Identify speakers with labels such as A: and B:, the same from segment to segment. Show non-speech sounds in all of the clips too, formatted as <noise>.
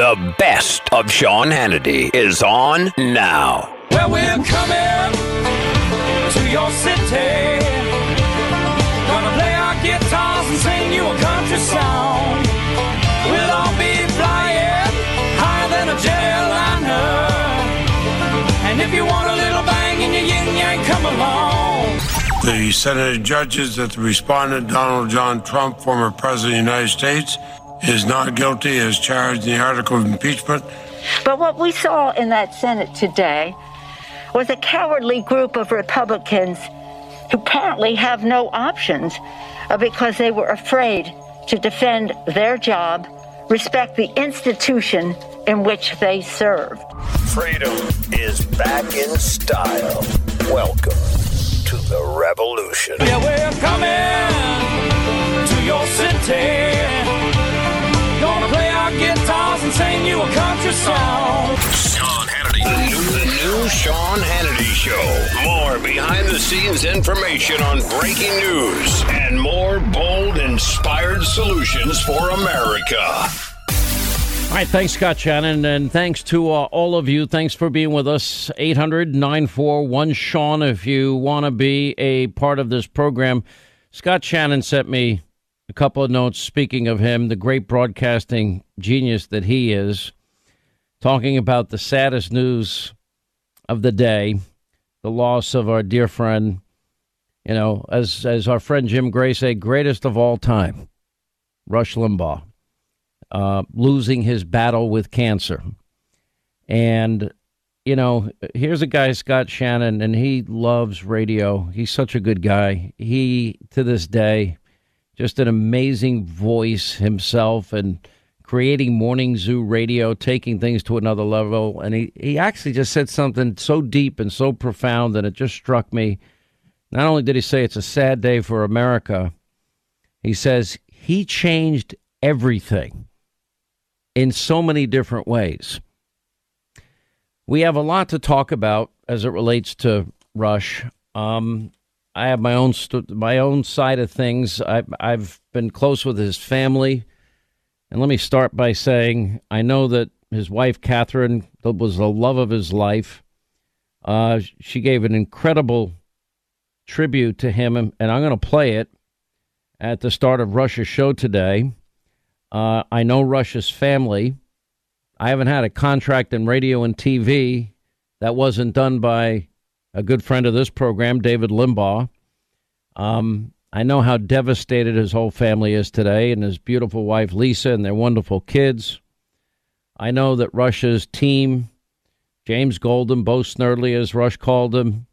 A: The best of Sean Hannity is on now.
B: Well, we're coming to your city. Gonna play our guitars and sing you a country song. We'll all be flying higher than a jetliner. And if you want a little bang in your yin yang, come along.
C: The Senate judges that the respondent, Donald John Trump, former President of the United States, is not guilty as charged in the article of impeachment.
D: But what we saw in that Senate today was a cowardly group of Republicans who apparently have no options uh, because they were afraid to defend their job, respect the institution in which they served.
A: Freedom is back in style. Welcome to the revolution.
B: Yeah, we're coming to your city. Gonna our guitars and sing you a country song.
A: Sean Hannity. The new, the new Sean Hannity Show. More behind the scenes information on breaking news and more bold, inspired solutions for America.
E: All right, thanks, Scott Shannon, and thanks to uh, all of you. Thanks for being with us. 800 941 Sean, if you want to be a part of this program. Scott Shannon sent me a couple of notes speaking of him, the great broadcasting genius that he is, talking about the saddest news of the day the loss of our dear friend, you know, as, as our friend Jim Gray said, greatest of all time, Rush Limbaugh uh, losing his battle with cancer. And, you know, here's a guy, Scott Shannon, and he loves radio. He's such a good guy. He, to this day, just an amazing voice himself and creating Morning Zoo radio, taking things to another level. And he, he actually just said something so deep and so profound that it just struck me. Not only did he say it's a sad day for America, he says he changed everything in so many different ways. We have a lot to talk about as it relates to Rush. Um, I have my own st- my own side of things. I, I've been close with his family, and let me start by saying I know that his wife Catherine was the love of his life. Uh, she gave an incredible tribute to him, and I'm going to play it at the start of Rush's show today. Uh, I know Rush's family. I haven't had a contract in radio and TV that wasn't done by a good friend of this program, David Limbaugh. Um, I know how devastated his whole family is today, and his beautiful wife Lisa and their wonderful kids. I know that Rush's team, James Golden, Bo Snerdley, as Rush called him,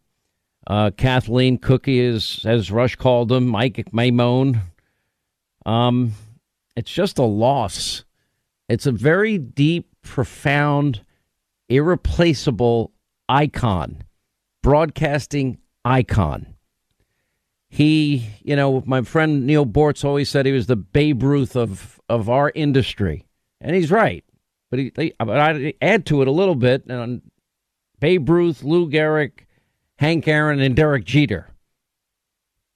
E: uh, Kathleen Cookie, is, as Rush called him, Mike Maimone. Um, it's just a loss. It's a very deep, profound, irreplaceable icon, broadcasting icon. He, you know, my friend Neal Boortz always said he was the Babe Ruth of, of our industry. And he's right. But he, they, I add to it a little bit. And Babe Ruth, Lou Gehrig, Hank Aaron, and Derek Jeter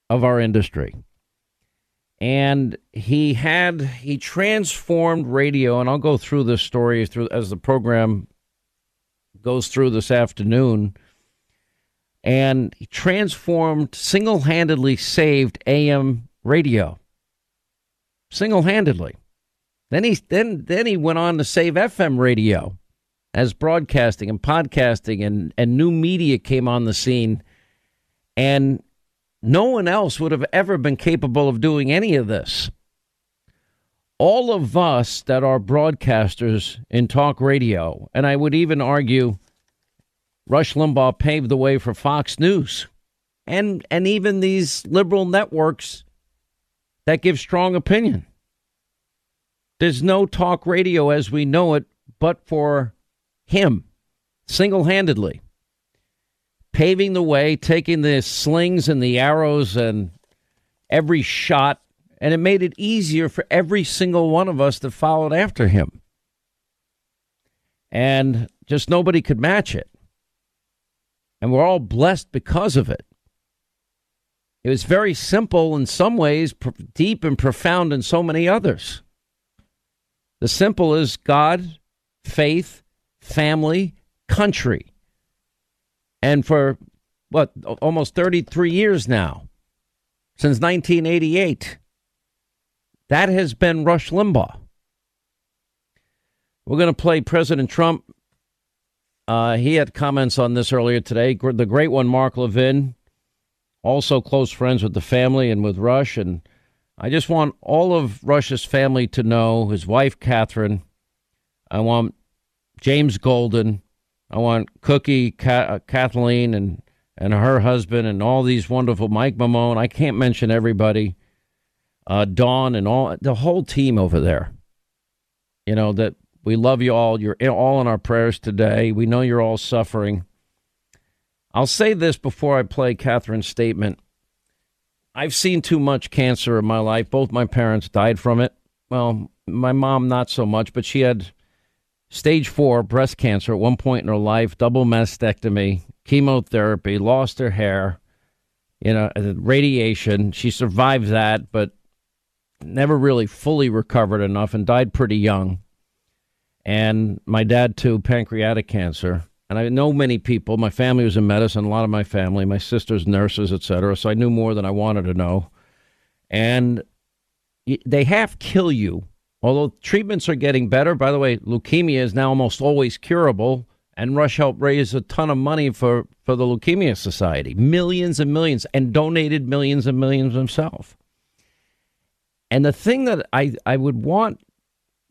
E: of our industry and he had he transformed radio and i'll go through this story through as the program goes through this afternoon and he transformed single-handedly saved am radio single-handedly then he then then he went on to save fm radio as broadcasting and podcasting and and new media came on the scene and no one else would have ever been capable of doing any of this. All of us that are broadcasters in talk radio, and I would even argue Rush Limbaugh paved the way for Fox News and, and even these liberal networks that give strong opinion. There's no talk radio as we know it but for him single handedly paving the way, taking the slings and the arrows and every shot, and it made it easier for every single one of us that followed after him. And just nobody could match it. And we're all blessed because of it. It was very simple in some ways, deep and profound in so many others. The simple is God faith, family, country. And for what, almost 33 years now, since 1988, that has been Rush Limbaugh. We're going to play President Trump. Uh, he had comments on this earlier today. The great one, Mark Levin, also close friends with the family and with Rush. And I just want all of Rush's family to know his wife, Catherine. I want James Golden. I want Cookie, uh, Kathleen, and, and her husband, and all these wonderful Mike Maimone. I can't mention everybody. Uh, Dawn and all the whole team over there. You know that we love you all. You're all in our prayers today. We know you're all suffering. I'll say this before I play Catherine's statement. I've seen too much cancer in my life. Both my parents died from it. Well, my mom, not so much, but she had stage four breast cancer at one point in her life, double mastectomy, chemotherapy, lost her hair, you know, uh, radiation. She survived that, but never really fully recovered enough and died pretty young and my dad too, pancreatic cancer. And I know many people. My family was in medicine. A lot of my family, my sisters, nurses, etc. So I knew more than I wanted to know. And they half kill you. Although treatments are getting better. By the way, leukemia is now almost always curable. And Rush helped raise a ton of money for, for the Leukemia Society, millions and millions, and donated millions and millions himself. And the thing that I, I would want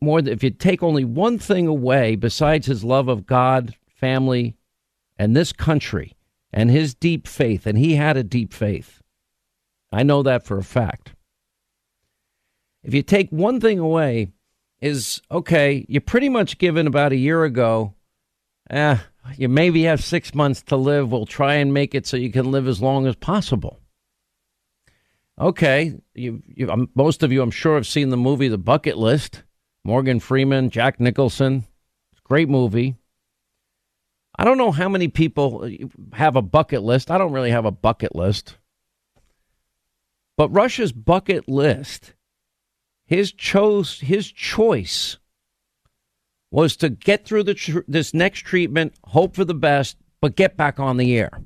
E: more than if you take only one thing away besides his love of God, family, and this country, and his deep faith, and he had a deep faith. I know that for a fact. If you take one thing away, is okay, You're pretty much given about a year ago, eh, you maybe have six months to live. We'll try and make it so you can live as long as possible. Okay, you, you, um, most of you, I'm sure, have seen the movie The Bucket List. Morgan Freeman, Jack Nicholson. Great movie. I don't know how many people have a bucket list. I don't really have a bucket list. But Rush's bucket list, his chose his choice was to get through tr- this next treatment, hope for the best, but get back on the air.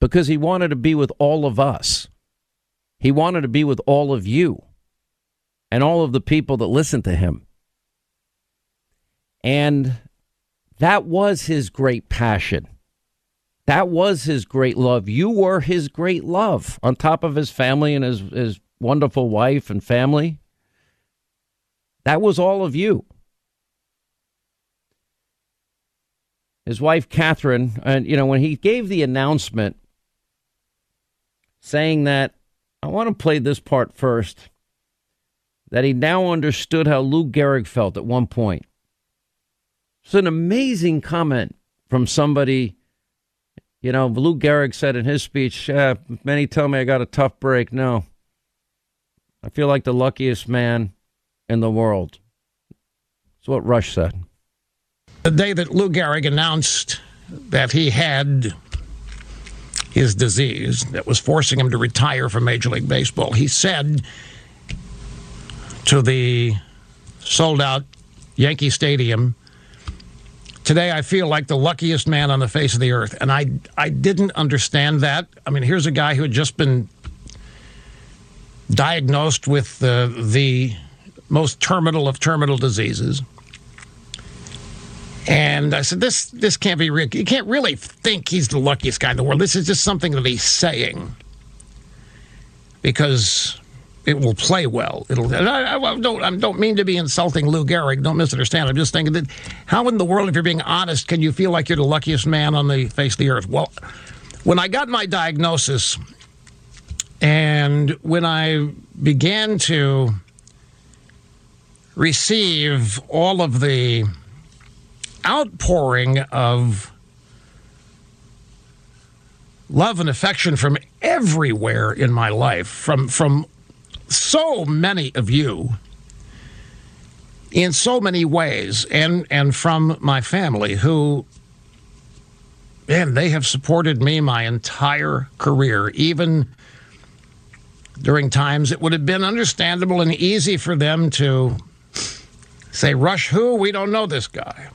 E: Because he wanted to be with all of us. He wanted to be with all of you and all of the people that listen to him. And that was his great passion. That was his great love. You were his great love on top of his family and his, his wonderful wife and family. That was all of you. His wife, Catherine, and you know, when he gave the announcement saying that, I want to play this part first that he now understood how Lou Gehrig felt at one point. It's an amazing comment from somebody. You know, Lou Gehrig said in his speech, uh, many tell me I got a tough break. No. I feel like the luckiest man in the world. That's what Rush said.
F: The day that Lou Gehrig announced that he had his disease that was forcing him to retire from Major League Baseball, he said to the sold out Yankee Stadium. Today, I feel like the luckiest man on the face of the earth. And I, I didn't understand that. I mean, here's a guy who had just been diagnosed with the, the most terminal of terminal diseases. And I said, this, this can't be real. You can't really think he's the luckiest guy in the world. This is just something that he's saying. Because it will play well. It'll. I, I, don't. I don't mean to be insulting Lou Gehrig. Don't misunderstand. I'm just thinking that how in the world, if you're being honest, can you feel like you're the luckiest man on the face of the earth? Well, when I got my diagnosis, and when I began to receive all of the outpouring of love and affection from everywhere in my life, from from so many of you in so many ways, and, and from my family who, man, they have supported me my entire career, even during times it would have been understandable and easy for them to say, Rush who? We don't know this guy.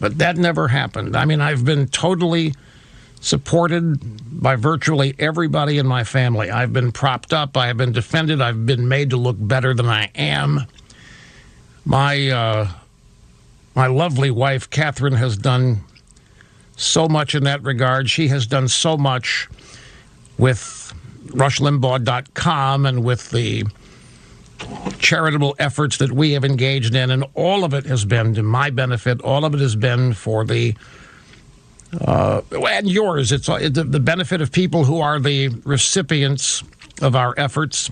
F: But that never happened. I mean, I've been totally supported by virtually everybody in my family. I've been propped up, I have been defended, I've been made to look better than I am. My, uh, my lovely wife, Catherine, has done so much in that regard. She has done so much with RushLimbaugh.com and with the charitable efforts that we have engaged in, and all of it has been to my benefit. All of it has been for the uh, and yours. It's uh, the, the benefit of people who are the recipients of our efforts.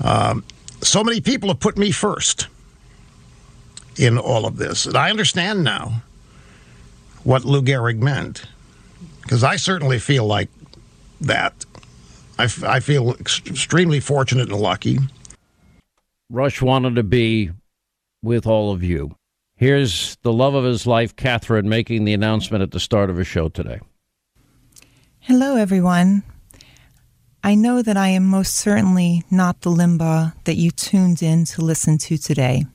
F: Um, so many people have put me first in all of this, and I understand now what Lou Gehrig meant because I certainly feel like that. I, feel extremely fortunate and lucky.
E: Rush wanted to be with all of you. Here's the love of his life, Catherine, making the announcement at the start of her show today.
G: Hello, everyone. I know that I am most certainly not the Limbaugh that you tuned in to listen to today.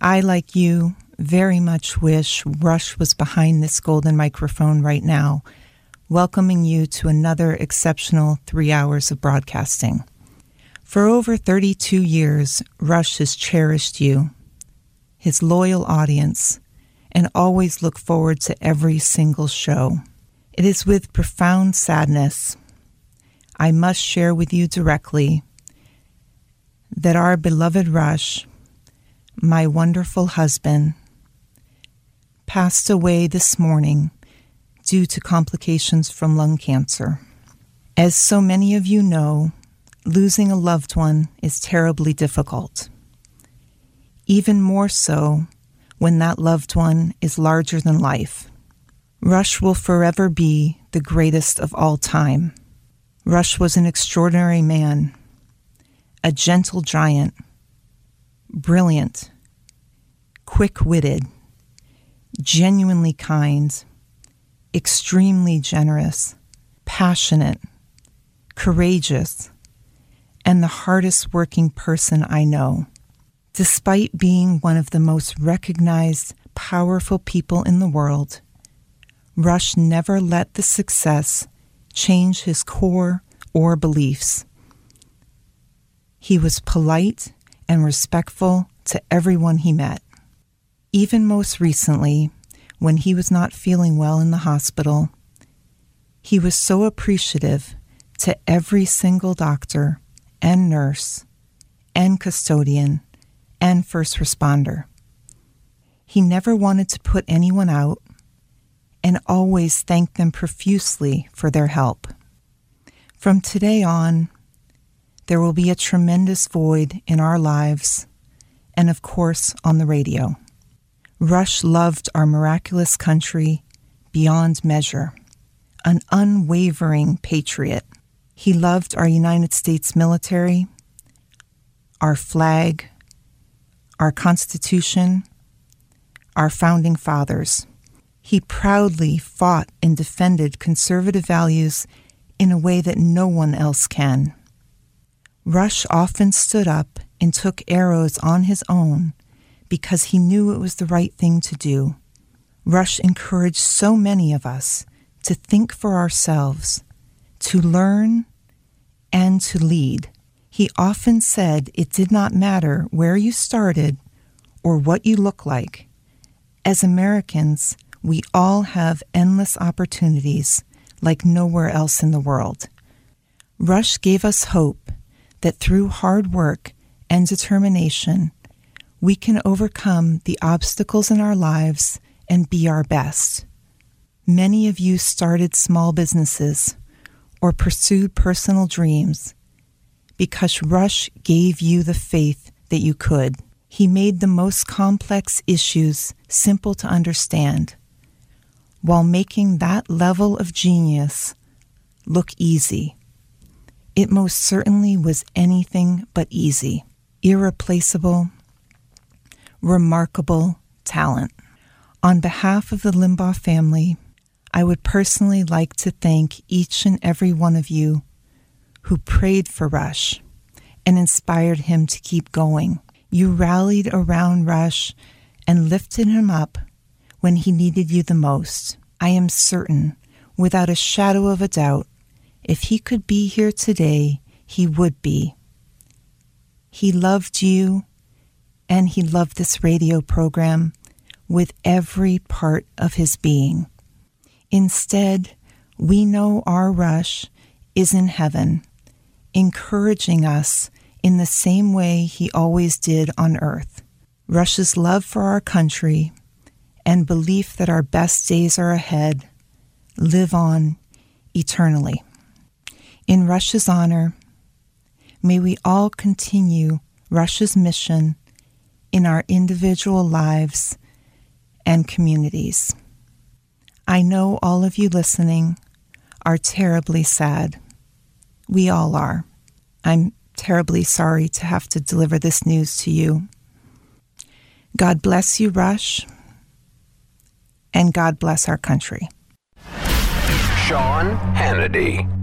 G: I, like you, very much wish Rush was behind this golden microphone right now welcoming you to another exceptional three hours of broadcasting. For over 32 years, Rush has cherished you, his loyal audience, and always look forward to every single show. It is with profound sadness I must share with you directly that our beloved Rush, my wonderful husband, passed away this morning due to complications from lung cancer. As so many of you know, losing a loved one is terribly difficult. Even more so when that loved one is larger than life. Rush will forever be the greatest of all time. Rush was an extraordinary man, a gentle giant, brilliant, quick witted, genuinely kind, extremely generous, passionate, courageous, and the hardest working person I know. Despite being one of the most recognized, powerful people in the world, Rush never let the success change his core or beliefs. He was polite and respectful to everyone he met. Even most recently, when he was not feeling well in the hospital, he was so appreciative to every single doctor and nurse and custodian and first responder. He never wanted to put anyone out and always thanked them profusely for their help. From today on, there will be a tremendous void in our lives and, of course, on the radio. Rush loved our miraculous country beyond measure, an unwavering patriot. He loved our United States military, our flag, our Constitution, our founding fathers. He proudly fought and defended conservative values in a way that no one else can. Rush often stood up and took arrows on his own because he knew it was the right thing to do. Rush encouraged so many of us to think for ourselves, to learn, and to lead. He often said it did not matter where you started or what you look like. As Americans, we all have endless opportunities like nowhere else in the world. Rush gave us hope that through hard work and determination, we can overcome the obstacles in our lives and be our best. Many of you started small businesses or pursued personal dreams because Rush gave you the faith that you could. He made the most complex issues simple to understand while making that level of genius look easy. It most certainly was anything but easy, irreplaceable, remarkable talent. On behalf of the Limbaugh family, I would personally like to thank each and every one of you who prayed for Rush and inspired him to keep going. You rallied around Rush and lifted him up when he needed you the most. I am certain, without a shadow of a doubt, if he could be here today, he would be. He loved you and he loved this radio program with every part of his being. Instead, we know our Rush is in heaven, encouraging us in the same way he always did on earth. Rush's love for our country and belief that our best days are ahead live on eternally. In Rush's honor, may we all continue Rush's mission in our individual lives and communities. I know all of you listening are terribly sad. We all are. I'm terribly sorry to have to deliver this news to you. God bless you, Rush, and God bless our country.
A: Sean Hannity.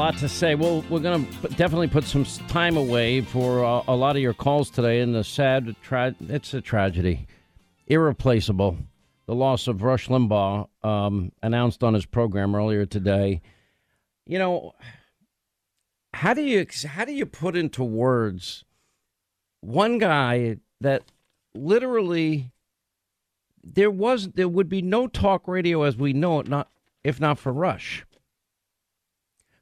E: Lot to say. Well, we're going to definitely put some time away for uh, a lot of your calls today. And the sad, tra- it's a tragedy, irreplaceable. The loss of Rush Limbaugh, um, announced on his program earlier today. You know, how do you how do you put into words one guy that literally there was there would be no talk radio as we know it not if not for Rush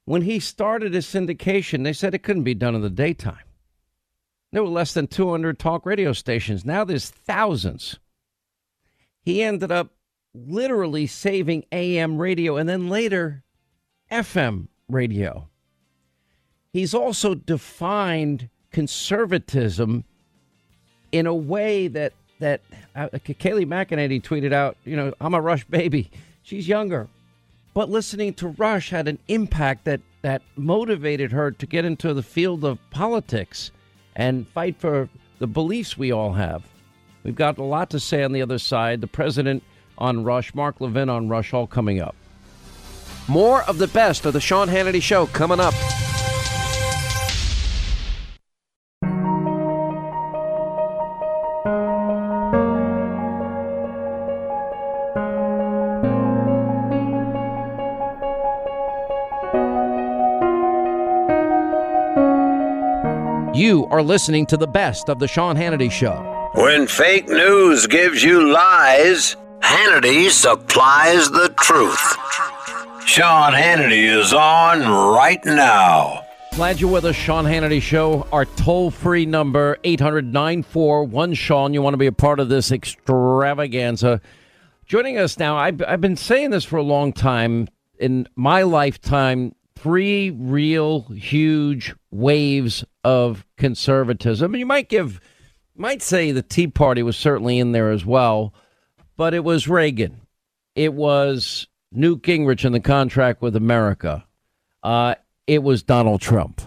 E: when he started his syndication, they said it couldn't be done in the daytime. There were less than 200 talk radio stations. Now there's thousands. He ended up literally saving AM radio and then later FM radio. He's also defined conservatism in a way that that uh, Kayleigh McEnany tweeted out, you know, I'm a Rush baby. She's younger. But listening to Rush had an impact that, that motivated her to get into the field of politics and fight for the beliefs we all have. We've got a lot to say on the other side. The president on Rush, Mark Levin on Rush, all coming up.
H: More of the best of the Sean Hannity Show coming up.
E: Are listening to the best of the Sean Hannity Show.
A: When fake news gives you lies, Hannity supplies the truth. Sean Hannity is on right now.
E: Glad you're with us, Sean Hannity Show. Our toll free number, 800 941 Sean. You want to be a part of this extravaganza. Joining us now, I've, I've been saying this for a long time. In my lifetime, three real huge waves of conservatism. You might give, might say the Tea Party was certainly in there as well, but it was Reagan. It was Newt Gingrich and the contract with America. Uh, it was Donald Trump.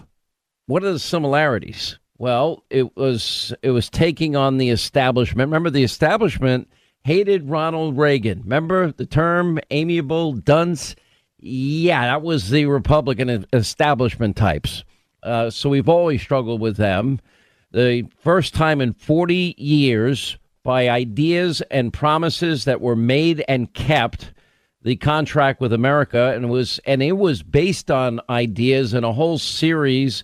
E: What are the similarities? Well, it was it was taking on the establishment. Remember, the establishment hated Ronald Reagan. Remember the term amiable dunce? Yeah, that was the Republican establishment types. Uh, so we've always struggled with them. The first time in 40 years, by ideas and promises that were made and kept, the contract with America, and it was and it was based on ideas and a whole series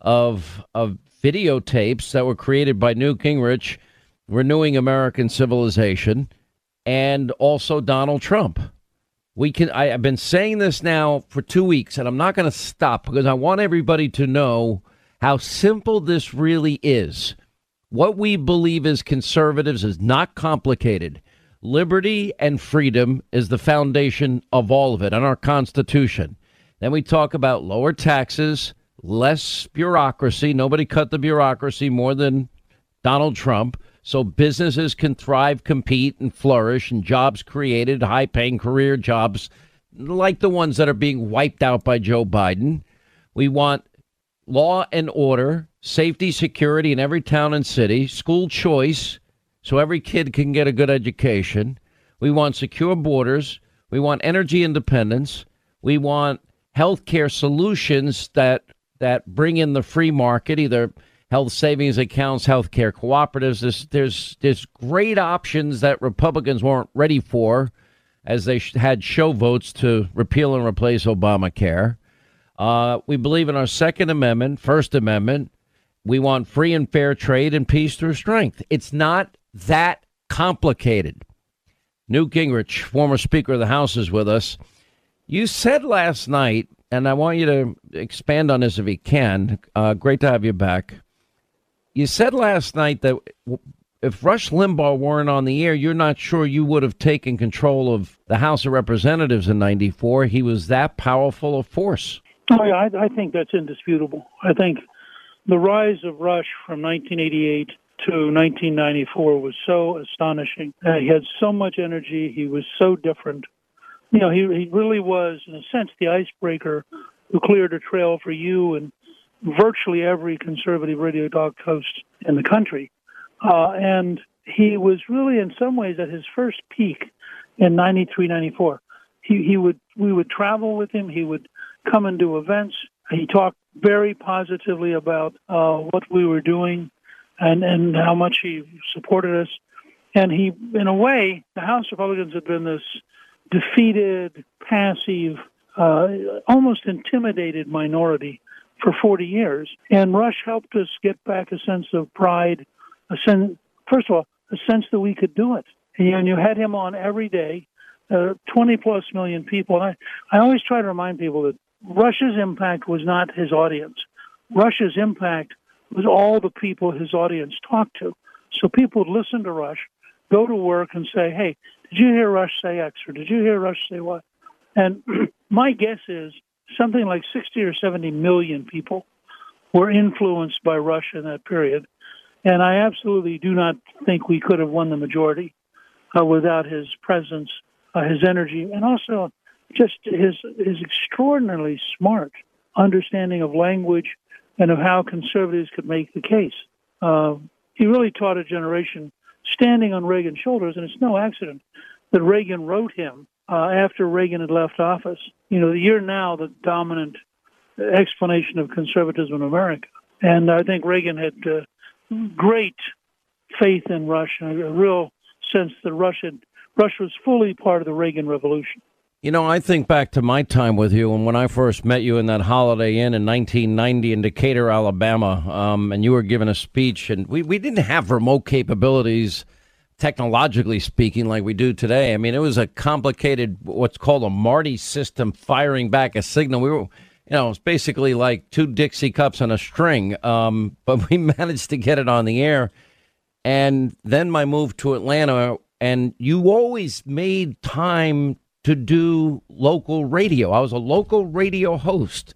E: of of videotapes that were created by Newt Gingrich, renewing American civilization, and also Donald Trump we can I, have been saying this now for two weeks and i'm not going to stop because i want everybody to know how simple this really is. What we believe as conservatives is not complicated. Liberty and freedom is the foundation of all of it and our constitution. Then we talk about lower taxes less bureaucracy. Nobody cut the bureaucracy more than donald trump so businesses can thrive, compete, and flourish, and jobs created, high paying career jobs like the ones that are being wiped out by Joe Biden. We want law and order, safety, security in every town and city, school choice, so every kid can get a good education. We want secure borders. We want energy independence. We want healthcare solutions that that bring in the free market, either health savings accounts, healthcare cooperatives. There's, there's, there's great options that Republicans weren't ready for as they had show votes to repeal and replace Obamacare. Uh, we believe in our Second Amendment, First Amendment. We want free and fair trade and peace through strength. It's not that complicated. Newt Gingrich, former Speaker of the House, is with us. You said last night, and I want you to expand on this if you can. Uh, great to have you back. You said last night that if Rush Limbaugh weren't on the air, you're not sure you would have taken control of the House of Representatives in '94. He was that powerful a force.
I: Oh, yeah, I, I think that's indisputable. I think the rise of Rush from 1988 to 1994 was so astonishing. Uh, he had so much energy. He was so different. You know, he, he really was, in a sense, the icebreaker who cleared a trail for you and virtually every conservative radio talk host in the country. Uh, and he was really, in some ways, at his first peak in 93, 94. He, he would, we would travel with him. He would come and do events. He talked very positively about uh, what we were doing and, and how much he supported us. And he, in a way, the House Republicans had been this defeated, passive, uh, almost intimidated minority for 40 years. And Rush helped us get back a sense of pride, a sense, first of all, a sense that we could do it. And you had him on every day, uh, 20 plus million people. And I, I always try to remind people that Rush's impact was not his audience. Rush's impact was all the people his audience talked to. So people would listen to Rush, go to work and say, hey, did you hear Rush say X or did you hear Rush say what? And <clears throat> my guess is something like 60 or 70 million people were influenced by Rush in that period. And I absolutely do not think we could have won the majority uh, without his presence, uh, his energy, and also just his his extraordinarily smart understanding of language and of how conservatives could make the case. Uh, he really taught a generation standing on Reagan's shoulders, and it's no accident that Reagan wrote him uh, after Reagan had left office. You know, you're now the dominant explanation of conservatism in America. And I think Reagan had uh, great faith in Rush, a real sense that Russia, Rush was fully part of the Reagan Revolution.
E: You know, I think back to my time with you and when I first met you in that Holiday Inn in 1990 in Decatur, Alabama, um, and you were giving a speech, and we, we didn't have remote capabilities – technologically speaking, like we do today. I mean, it was a complicated, what's called a Marti system firing back a signal. We were, you know, it's basically like two Dixie cups on a string. Um, <laughs> but we managed to get it on the air. And then my move to Atlanta, and you always made time to do local radio. I was a local radio host.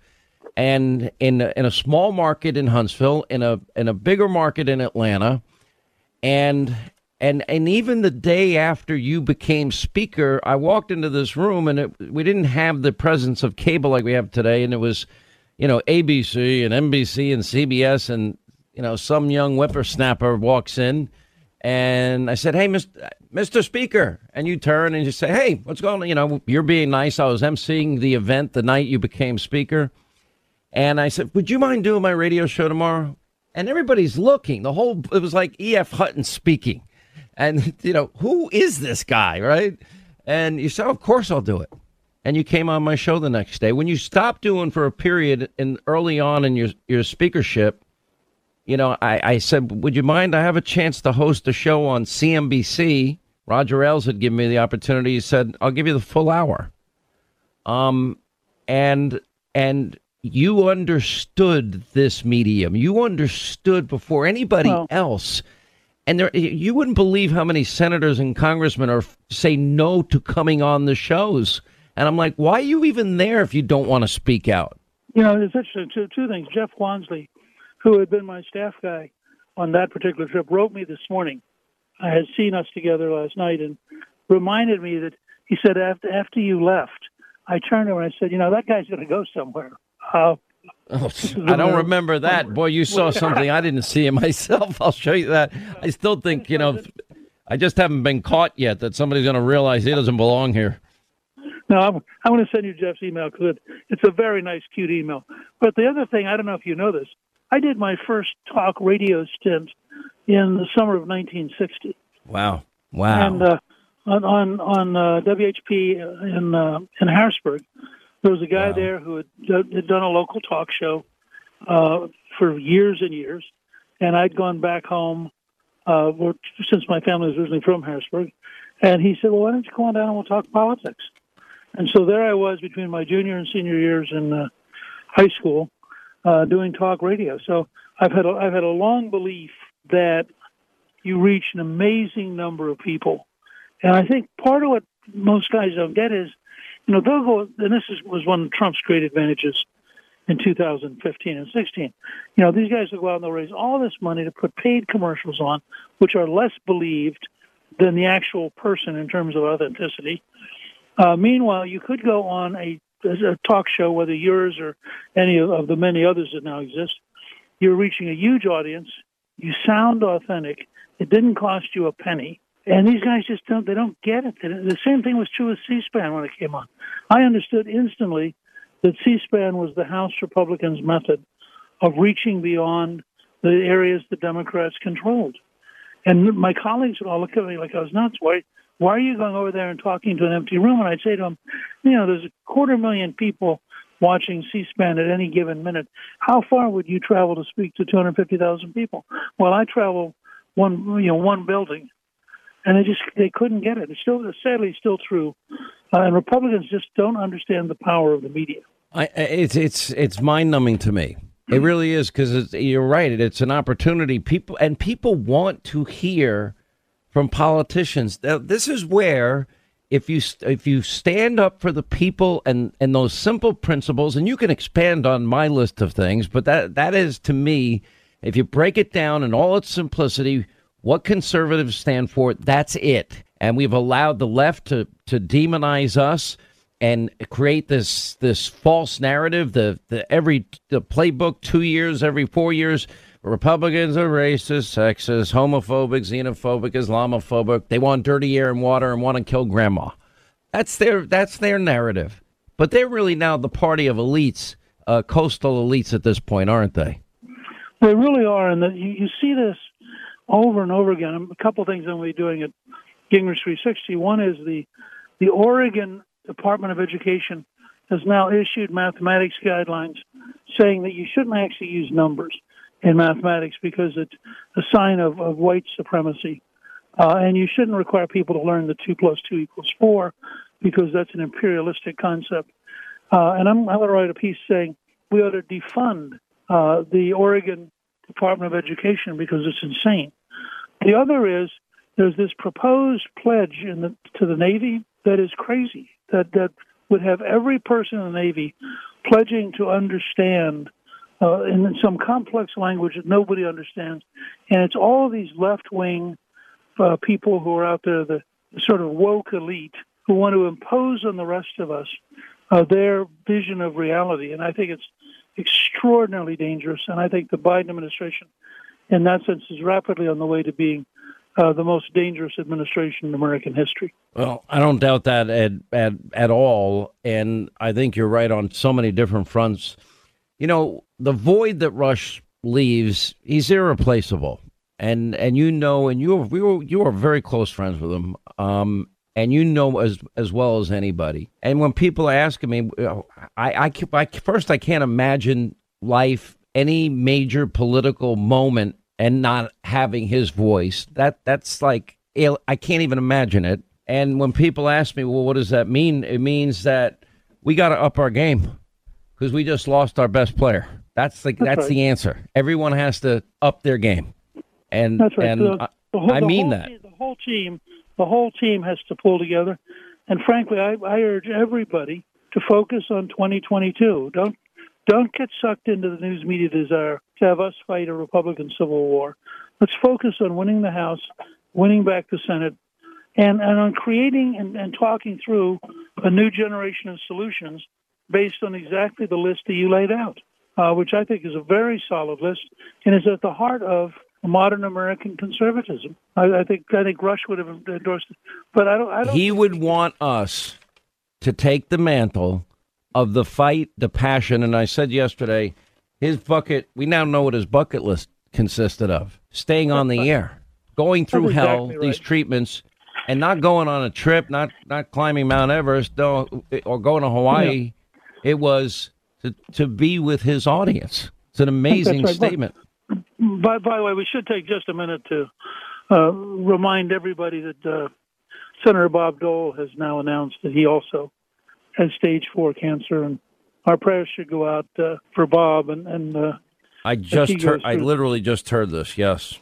E: And in in a small market in Huntsville, in a in a bigger market in Atlanta, and and and even the day after you became speaker, I walked into this room and it, we didn't have the presence of cable like we have today, and it was, you know, ABC and NBC and CBS, and you know, some young whippersnapper walks in, and I said, "Hey, Mr. Mr. Speaker," and you turn and you say, "Hey, what's going on?" You know, you're being nice. I was emceeing the event the night you became speaker, and I said, "Would you mind doing my radio show tomorrow?" And everybody's looking. The whole it was like E.F. Hutton speaking and, <laughs> you know, who is this guy, right? And you said, of course I'll do it. And you came on my show the next day. When you stopped doing for a period in early on in your, your speakership, you know, I, I said, would you mind? I have a chance to host a show on CNBC. Roger Ailes had given me the opportunity. He said, I'll give you the full hour. Um, and, and you understood this medium. You understood before anybody well, else and there, you wouldn't believe how many senators and congressmen are say no to coming on the shows. And I'm like, why are you even there if you don't want to speak out?
I: You know, it's interesting. Two, two things. Jeff Wansley, who had been my staff guy on that particular trip, wrote me this morning. I had seen us together last night and reminded me that he said after after you left, I turned to him and I said, "You know, that guy's going to go somewhere." Uh,
E: Oh, I don't remember that. Boy, you saw <laughs> something I didn't see it <laughs> myself. I'll show you that. I still think, you know, I just haven't been caught yet that somebody's going to realize he doesn't belong here.
I: No, I'm, I'm going to send you Jeff's email because it's a very nice, cute email. But the other thing, I don't know if you know this, I did my first talk radio stint in the summer of 1960.
E: Wow. Wow.
I: And uh, on on, on uh, WHP in uh, in Harrisburg, there was a guy
E: Wow.
I: there who had, had done a local talk show uh, for years and years, and I'd gone back home uh, since my family was originally from Harrisburg, and he said, "Well, why don't you come on down and we'll talk politics?" And so there I was between my junior and senior years in uh, high school, uh, doing talk radio. So I've had a, I've had a long belief that you reach an amazing number of people, and I think part of what most guys don't get is, you know, go. And this is, was one of Trump's great advantages in 2015 and 16. You know, these guys will go out and they'll raise all this money to put paid commercials on, which are less believed than the actual person in terms of authenticity. Uh, meanwhile, you could go on a, a talk show, whether yours or any of the many others that now exist. You're reaching a huge audience. You sound authentic. It didn't cost you a penny. And these guys just don't, they don't get it. The same thing was true with C-SPAN when it came on. I understood instantly that C-SPAN was the House Republicans' method of reaching beyond the areas the Democrats controlled. And my colleagues would all look at me like I was nuts. Why, why are you going over there and talking to an empty room? And I'd say to them, you know, there's a quarter million people watching C-SPAN at any given minute. How far would you travel to speak to 250,000 people? Well, I travel one, you know, one building, and they just they couldn't get it. It's still sadly still true, uh, and Republicans just don't understand the power of the media.
E: I, it's it's it's mind numbing to me. It really is because you're right. It's an opportunity. People and people want to hear from politicians. This is where if you if you stand up for the people and and those simple principles, and you can expand on my list of things, but that that is to me, if you break it down in all its simplicity, what conservatives stand for, that's it. And we've allowed the left to to demonize us and create this this false narrative. The the every the playbook two years, every four years, Republicans are racist, sexist, homophobic, xenophobic, Islamophobic. They want dirty air and water and want to kill grandma. That's their that's their narrative. But they're really now the party of elites, uh, coastal elites at this point, aren't they?
I: They really are, and that you, you see this over and over again. A couple things going to be doing at Gingrich 360. One is the the Oregon Department of Education has now issued mathematics guidelines saying that you shouldn't actually use numbers in mathematics because it's a sign of, of white supremacy. Uh, and you shouldn't require people to learn that 2 plus 2 equals 4 because that's an imperialistic concept. Uh, and I'm, I'm going to write a piece saying we ought to defund uh, the Oregon Department of Education because it's insane. The other is there's this proposed pledge the, to the Navy that is crazy, that, that would have every person in the Navy pledging to understand uh, in some complex language that nobody understands. And it's all these left wing uh, people who are out there, the, the sort of woke elite, who want to impose on the rest of us uh, their vision of reality. And I think it's extraordinarily dangerous. And I think the Biden administration, in that sense, is rapidly on the way to being uh, the most dangerous administration in American history.
E: Well, I don't doubt that at, at at all, and I think you're right on so many different fronts. You know, the void that Rush leaves, he's irreplaceable, and and you know, and you we were you are very close friends with him, um, and you know as as well as anybody. And when people are asking me, you know, I I, I first I can't imagine life any major political moment and not having his voice. That that's like I can't even imagine it. And when people ask me, well, what does that mean? It means that we got to up our game because we just lost our best player. That's the that's,
I: right.
E: the answer. Everyone has to up their game, and
I: That's right.
E: and
I: The-
E: I,
I: the whole-
E: I mean that.
I: team- the whole team, the whole team has to pull together. And frankly, I, I urge everybody to focus on 2022. Don't don't get sucked into the news media desire to have us fight a Republican civil war. Let's focus on winning the House, winning back the Senate, and, and on creating and, and talking through a new generation of solutions based on exactly the list that you laid out, uh, which I think is a very solid list and is at the heart of modern American conservatism. I, I think I think Rush would have endorsed it, but I don't. I don't
E: He would want us to take the mantle of the fight, the passion, and I said yesterday, his bucket. We now know what his bucket list consisted of: staying on the air, going through
I: That's
E: hell,
I: exactly
E: these treatments, and not going on a trip, not not climbing Mount Everest, no, or going to Hawaii. It was to to be with his audience. It's an amazing
I: right.
E: statement.
I: By, by the way, we should take just a minute to uh, remind everybody that uh, Senator Bob Dole has now announced that he also has stage four cancer, and our prayers should go out uh, for Bob. And, and uh,
E: I just
I: goes
E: heard. I literally just heard this. Yes,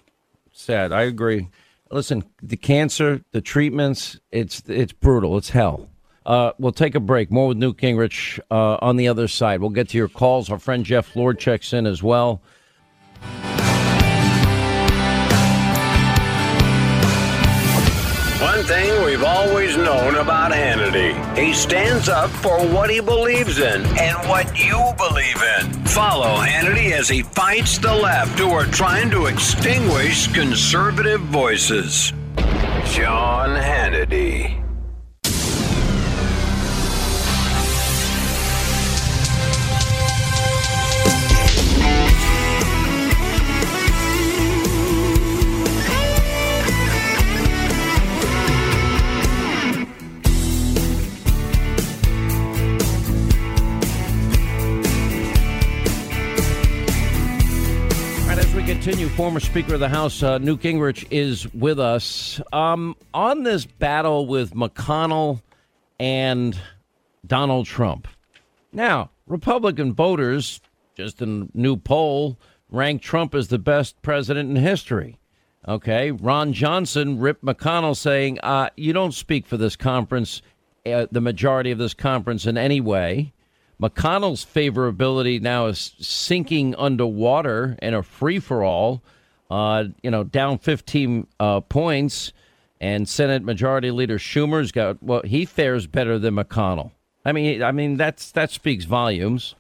E: sad. I agree. Listen, the cancer, the treatments, it's it's brutal. It's hell. Uh, we'll take a break. More with Newt Gingrich uh, on the other side. We'll get to your calls. Our friend Jeff Lord checks in as well.
A: One thing we've always known about Hannity he stands up for what he believes in and what you believe in. Follow Hannity as he fights the left who are trying to extinguish conservative voices. Sean Hannity.
E: Continue, former Speaker of the House uh, Newt Gingrich is with us um, on this battle with McConnell and Donald Trump. Now, Republican voters, just a new poll, rank Trump as the best president in history. Okay, Ron Johnson ripped McConnell, saying, uh, "You don't speak for this conference, uh, the majority of this conference in any way." McConnell's favorability now is sinking underwater in a free for all, uh, you know, down 15 uh, points. And Senate Majority Leader Schumer's got well, he fares better than McConnell. I mean, I mean that's that speaks volumes.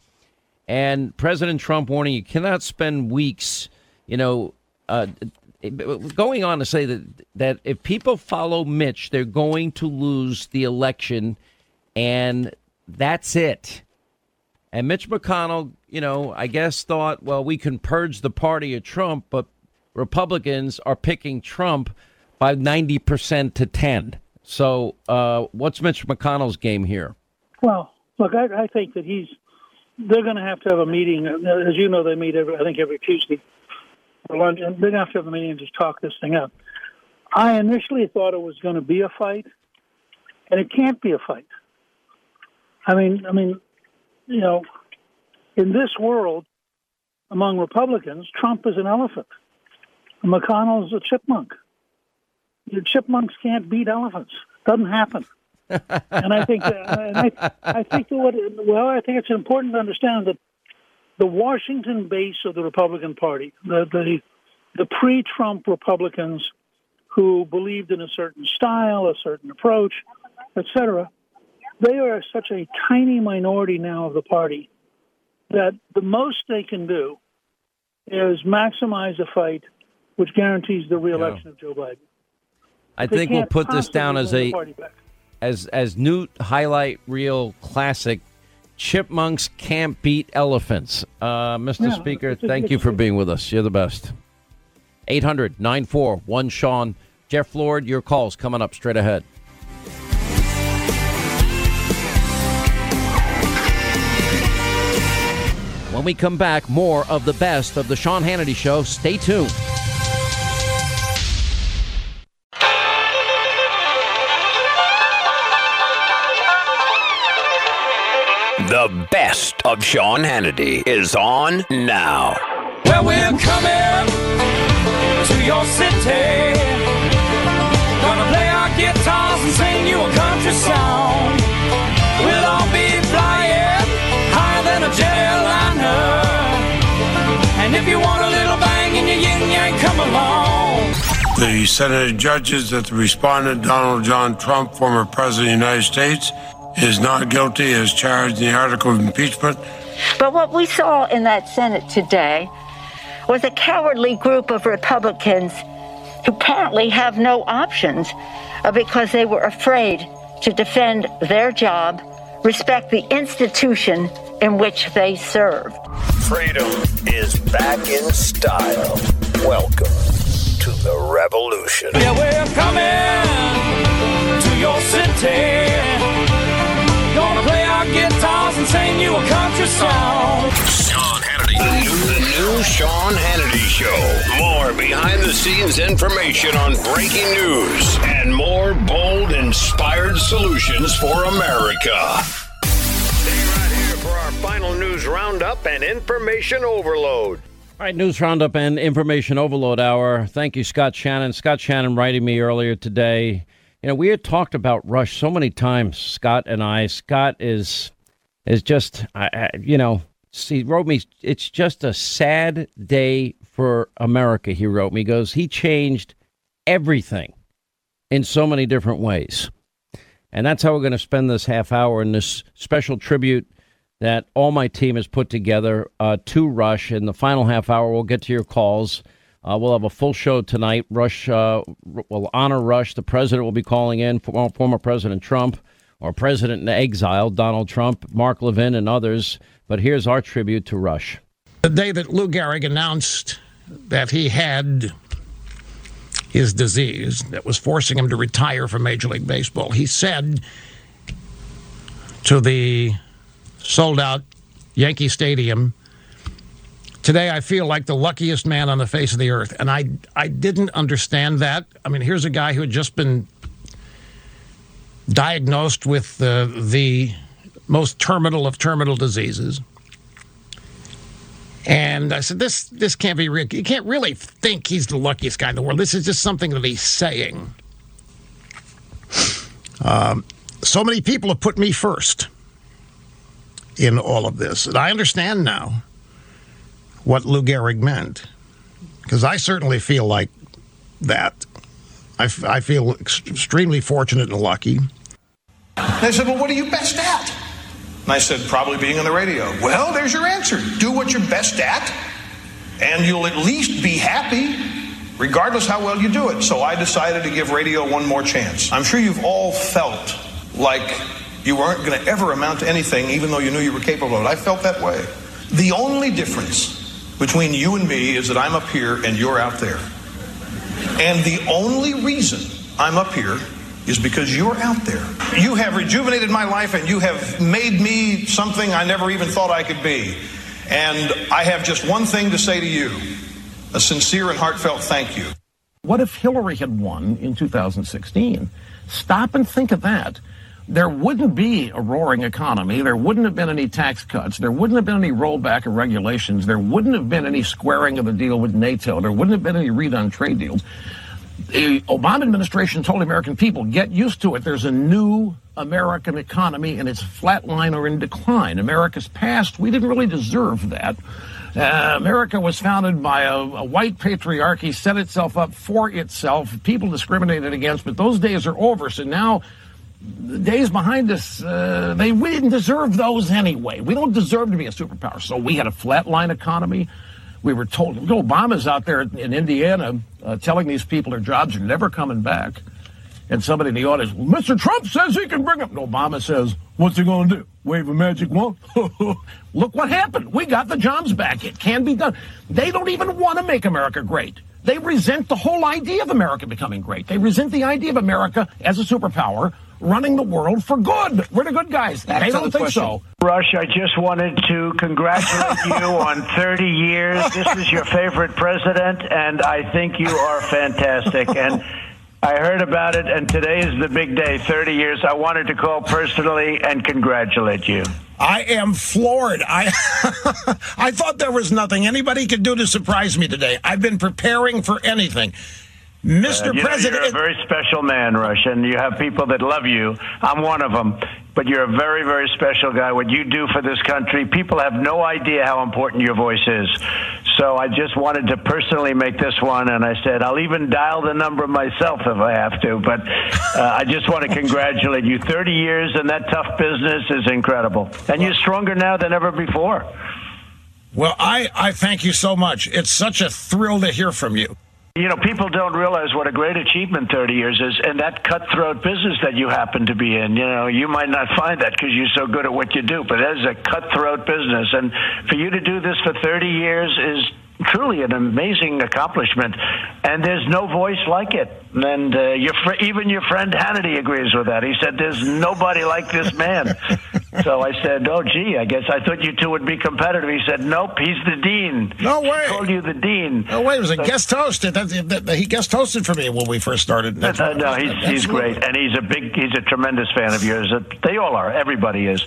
E: And President Trump warning you cannot spend weeks, you know, uh, going on to say that that if people follow Mitch, they're going to lose the election, and that's it. And Mitch McConnell, you know, I guess thought, well, we can purge the party of Trump, but Republicans are picking Trump by 90% to 10. So uh, what's Mitch McConnell's game here?
I: Well, look, I, I think that he's. They're going to have to have a meeting. As you know, they meet every, I think every Tuesday for lunch, and they're going to have to have a meeting and just talk this thing out. I initially thought it was going to be a fight, and it can't be a fight. I mean, I mean, you know, in this world, among Republicans, Trump is an elephant, McConnell is a chipmunk. Your chipmunks can't beat elephants. Doesn't happen. and I think, that, and I, I think that what, well, I think it's important to understand that the Washington base of the Republican Party, the the, the pre-Trump Republicans who believed in a certain style, a certain approach, etc., they are such a tiny minority now of the party that the most they can do is maximize a fight which guarantees the reelection of Joe Biden.
E: I
I: They
E: think we'll put this down as a
I: the party back.
E: as as Newt highlight reel classic. Chipmunks can't beat elephants. Uh, Mr.
I: Yeah,
E: Speaker, thank you for being with us. You're the best. 800 941 Sean. Jeff Lord, your calls coming up straight ahead. When we come back, more of the best of the Sean Hannity Show. Stay tuned.
A: The best of Sean Hannity is on now.
B: Well, we're coming to your city. Gonna play our guitars and sing you a country song. If you want a little bang in your yin yang, come along.
C: The Senate judges that the respondent, Donald John Trump, former President of the United States, is not guilty as charged in the article of impeachment.
D: But what we saw in that Senate today was a cowardly group of Republicans who apparently have no options uh, because they were afraid to defend their job, respect the institution in which they served.
A: Freedom is back in style. Welcome to the revolution.
B: Yeah, we're coming to your city. Gonna play our guitars and sing you a country song.
A: Sean Hannity. The new, the new Sean Hannity Show. More behind the scenes information on breaking news and more bold, inspired solutions for America. For our final news roundup and information overload.
E: All right, news roundup and information overload hour. Thank you, Scott Shannon. Scott Shannon writing me earlier today. You know, we had talked about Rush so many times, Scott and I. Scott is is just, I, I, you know, he wrote me. It's just a sad day for America. He wrote me. He goes, he changed everything in so many different ways, and that's how we're going to spend this half hour in this special tribute that all my team has put together uh, to Rush. In the final half hour, we'll get to your calls. Uh, we'll have a full show tonight. Rush uh, will honor Rush. The president will be calling in, former President Trump or President in exile, Donald Trump, Mark Levin, and others. But here's our tribute to Rush.
F: The day that Lou Gehrig announced that he had his disease that was forcing him to retire from Major League Baseball, he said to the sold out Yankee Stadium, Today, I feel like the luckiest man on the face of the earth. And I, I didn't understand that. I mean, here's a guy who had just been diagnosed with uh, the most terminal of terminal diseases. And I said, this, this can't be real. You can't really think he's the luckiest guy in the world. This is just something that he's saying. Um, so many people have put me first in all of this. And I understand now what Lou Gehrig meant. Because I certainly feel like that. I, feel ex- extremely fortunate and lucky.
J: They said, Well, what are you best at? And I said, Probably being on the radio. Well, there's your answer. Do what you're best at, and you'll at least be happy, regardless how well you do it. So I decided to give radio one more chance. I'm sure you've all felt like you weren't going to ever amount to anything, even though you knew you were capable of it. I felt that way. The only difference between you and me is that I'm up here and you're out there. And the only reason I'm up here is because you're out there. You have rejuvenated my life and you have made me something I never even thought I could be. And I have just one thing to say to you a sincere and heartfelt thank you.
F: What if Hillary had won in 2016? Stop and think of that there wouldn't be a roaring economy. There wouldn't have been any tax cuts. There wouldn't have been any rollback of regulations. There wouldn't have been any squaring of the deal with NATO. There wouldn't have been any redone trade deals. The Obama administration told American people, get used to it. There's a new American economy and it's flatline or in decline. America's past, we didn't really deserve that. Uh, America was founded by a, a, white patriarchy, set itself up for itself, people discriminated against, but those days are over. So now the days behind us, uh, they we didn't deserve those anyway. We don't deserve to be a superpower. So we had a flatline economy. We were told, Obama's out there in Indiana uh, telling these people their jobs are never coming back. And somebody in the audience, well, Mr. Trump says he can bring them. Obama says, what's he going to do? Wave a magic wand? <laughs> Look what happened. We got the jobs back. It can be done. They don't even want to make America great. They resent the whole idea of America becoming great. They resent the idea of America as a superpower running the world for good. We're the good guys. That's they don't think question. so.
K: Rush, I just wanted to congratulate you <laughs> on 30 years. This is your favorite president, and I think you are fantastic. <laughs> And I heard about it, and today is the big day 30 years. I wanted to call personally and congratulate you.
F: I am floored. I <laughs> I thought there was nothing anybody could do to surprise me today. I've been preparing for anything. Mr.
K: Uh,
F: President,
K: know, you're a very special man, Rush, and you have people that love you. I'm one of them, but you're a very, very special guy. What you do for this country, people have no idea how important your voice is. So I just wanted to personally make this one, and I said I'll even dial the number myself if I have to. But uh, I just want to congratulate you. 30 years in that tough business is incredible, and you're stronger now than ever before.
F: Well, I, I thank you so much. It's such a thrill to hear from you.
K: You know, people don't realize what a great achievement 30 years is, and that cutthroat business that you happen to be in. You know, you might not find that because you're so good at what you do, but that is a cutthroat business. And for you to do this for 30 years is truly an amazing accomplishment, and there's no voice like it. And uh, your fr- even your friend Hannity agrees with that. He said, "There's nobody like this man." <laughs> so I said, "Oh, gee, I guess I thought you two would be competitive." He said, "Nope, he's the dean."
F: No way.
K: He called you the dean.
F: No way. It was a
K: So-
F: guest host. That- that- that- He guest hosted for me when we first started.
K: Uh, <laughs> no, he's, he's great, and he's a big, he's a tremendous fan of yours. They all are. Everybody is.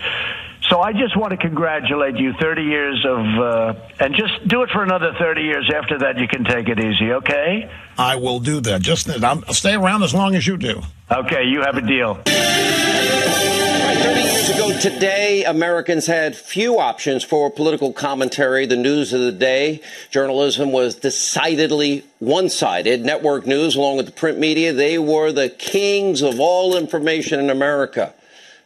K: So I just want to congratulate you. Thirty years of, uh, and just do it for another thirty years. After that, you can take it easy. Okay?
F: I will do that. Just I'm, I'll stay around as long as you do.
K: Okay, you have a deal.
H: 30 years ago today, Americans had few options for political commentary. The news of the day, journalism was decidedly one sided. Network news, along with the print media, they were the kings of all information in America.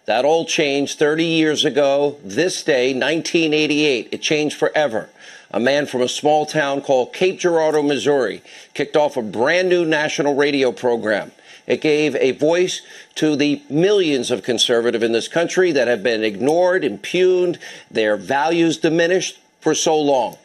H: That all changed 30 years ago, this day, 1988. It changed forever. A man from a small town called Cape Girardeau, Missouri, kicked off a brand new national radio program. It gave a voice to the millions of conservative in this country that have been ignored, impugned, their values diminished for so long.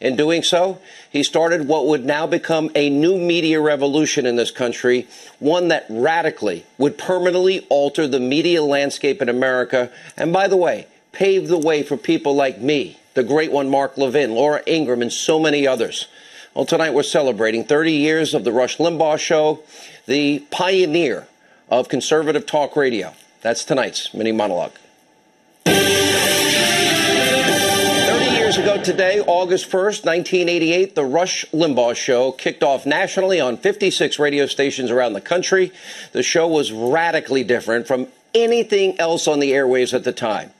H: In doing so, he started what would now become a new media revolution in this country, one that radically would permanently alter the media landscape in America, and by the way, pave the way for people like me, the great one Mark Levin, Laura Ingraham, and so many others. Well, tonight we're celebrating 30 years of the Rush Limbaugh Show, the pioneer of conservative talk radio. That's tonight's mini monologue. Years ago today, August 1st, 1988, the Rush Limbaugh Show kicked off nationally on 56 radio stations around the country. The show was radically different from anything else on the airwaves at the time.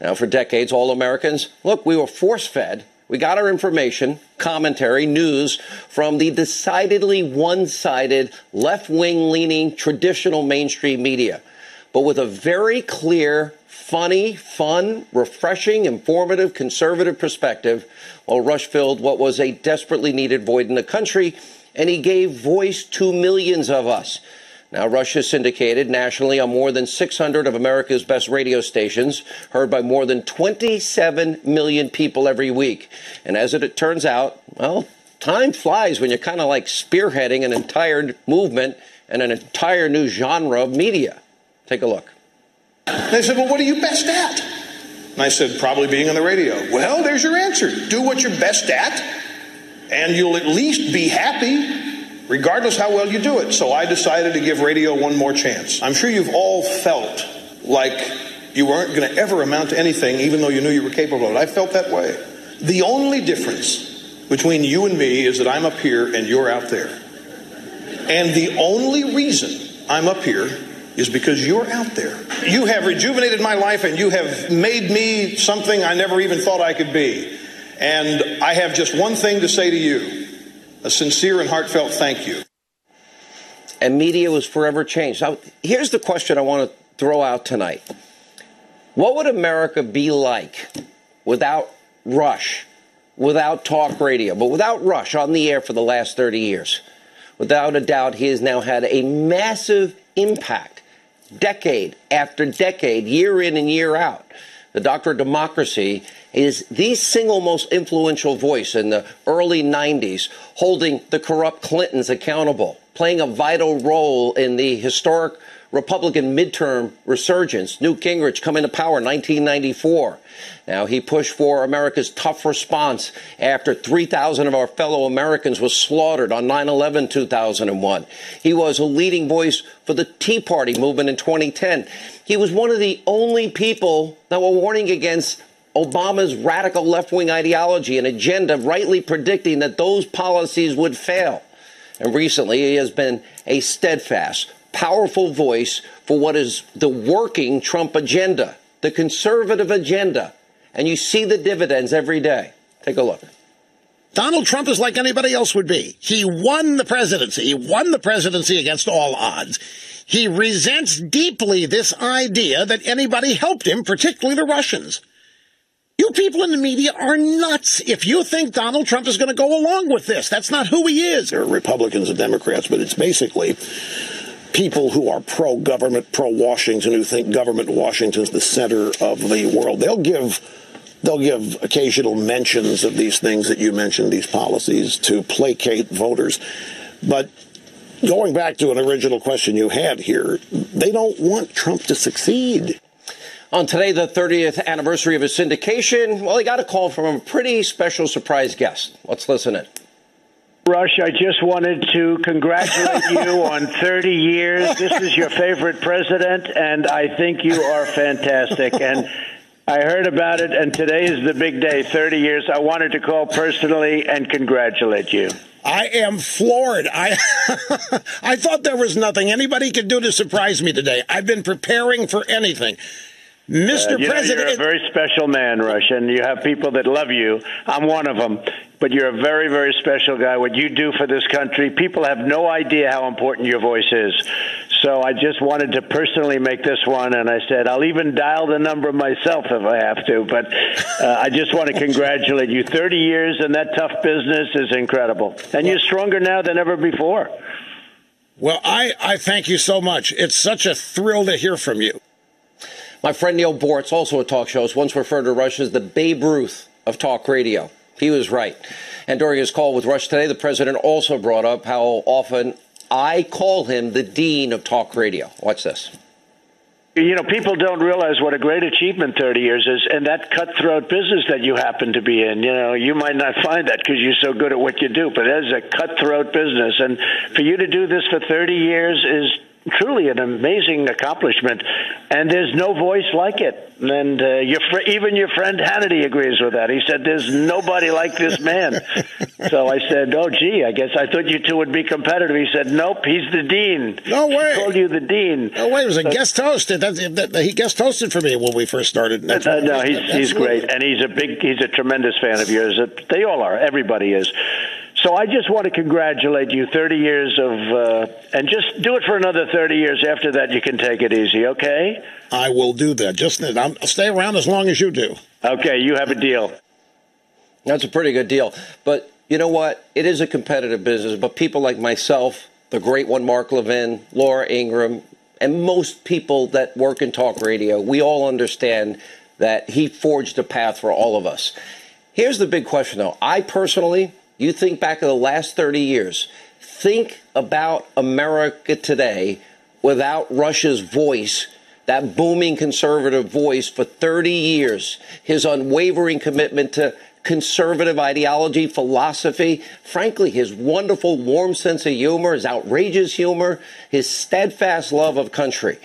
H: Now, for decades, all Americans, look, we were force fed. We got our information, commentary, news from the decidedly one sided, left wing leaning traditional mainstream media, but with a very clear, funny, fun, refreshing, informative, conservative perspective. While Rush filled what was a desperately needed void in the country, and he gave voice to millions of us. Now, Rush is syndicated nationally on more than 600 of America's best radio stations, heard by more than 27 million people every week. And as it turns out, well, time flies when you're kind of like spearheading an entire movement and an entire new genre of media. Take a look.
J: They said, Well, what are you best at? And I said, Probably being on the radio. Well, there's your answer. Do what you're best at, and you'll at least be happy, regardless how well you do it. So I decided to give radio one more chance. I'm sure you've all felt like you weren't going to ever amount to anything, even though you knew you were capable of it. I felt that way. The only difference between you and me is that I'm up here and you're out there. And the only reason I'm up here is because you're out there. You have rejuvenated my life and you have made me something I never even thought I could be. And I have just one thing to say to you a sincere and heartfelt thank you.
H: and media was forever changed. Now, here's the question I want to throw out tonight What would America be like without Rush, without talk radio, but without Rush on the air for the last 30 years? Without a doubt, he has now had a massive impact, decade after decade, year in and year out. The Doctor of Democracy is the single most influential voice in the early 90s, holding the corrupt Clintons accountable, playing a vital role in the historic Republican midterm resurgence. Newt Gingrich coming to power in 1994. Now, he pushed for America's tough response after 3,000 of our fellow Americans was slaughtered on 9 11 2001. He was a leading voice for the Tea Party movement in 2010. He was one of the only people that were warning against Obama's radical left wing ideology and agenda, rightly predicting that those policies would fail. And recently, he has been a steadfast, powerful voice for what is the working Trump agenda, the conservative agenda. And you see the dividends every day. Take a look.
F: Donald Trump is like anybody else would be. He won the presidency. He won the presidency against all odds. He resents deeply this idea that anybody helped him, particularly the Russians. You people in the media are nuts if you think Donald Trump is going to go along with this. That's not who he is. There are Republicans and Democrats, but it's basically people who are pro government, pro Washington, who think government Washington's the center of the world. They'll give they'll give occasional mentions of these things that you mentioned, these policies, to placate voters. But going back to an original question you had here, they don't want Trump to succeed.
H: On today, the 30th anniversary of his syndication, well, he got a call from a pretty special surprise guest. Let's listen in.
K: Rush, I just wanted to congratulate <laughs> you on 30 years. This is your favorite president, and I think you are fantastic. And I heard about it, and today is the big day 30 years. I wanted to call personally and congratulate you.
F: I am floored. I <laughs> I thought there was nothing anybody could do to surprise me today. I've been preparing for anything. Mr.
K: Uh, you
F: President,
K: know, you're a very special man, Rush, and you have people that love you. I'm one of them. But you're a very, very special guy. What you do for this country, people have no idea how important your voice is. So I just wanted to personally make this one, and I said I'll even dial the number myself if I have to. But uh, I just want to congratulate you. 30 years in that tough business is incredible, and you're stronger now than ever before.
F: Well, I, I thank you so much. It's such a thrill to hear from you.
H: My friend Neal Boortz, also a talk show, once referred to Rush as the Babe Ruth of talk radio. He was right. And during his call with Rush today, the president also brought up how often I call him the dean of talk radio. Watch this.
K: You know, people don't realize what a great achievement 30 years is, and that cutthroat business that you happen to be in. You know, you might not find that because you're so good at what you do, but it is a cutthroat business. And for you to do this for 30 years is truly an amazing accomplishment, and there's no voice like it. And uh, your fr- even your friend Hannity agrees with that. He said, "There's nobody like this man." <laughs> so I said, "Oh, gee, I guess I thought you two would be competitive." He said, "Nope, he's the dean."
F: No way.
K: He called you the dean.
F: No way. It was a guest host. That, that, that, he guest hosted for me when we first started. That's,
K: uh, no, he's he's great, and he's a big, he's a tremendous fan of yours. They all are. Everybody is. So I just want to congratulate you. 30 years of, uh, and just do it for another 30 years. After that, you can take it easy, okay?
F: I will do that. Just I'll stay around as long as you do.
K: Okay, you have a deal.
H: That's a pretty good deal. But you know what? It is a competitive business, but people like myself, the great one, Mark Levin, Laura Ingraham, and most people that work in talk radio, we all understand that he forged a path for all of us. Here's the big question, though. I personally, you think back of the last 30 years, think about America today without Rush's voice, that booming conservative voice for 30 years, his unwavering commitment to conservative ideology, philosophy, frankly, his wonderful, warm sense of humor, his outrageous humor, his steadfast love of country.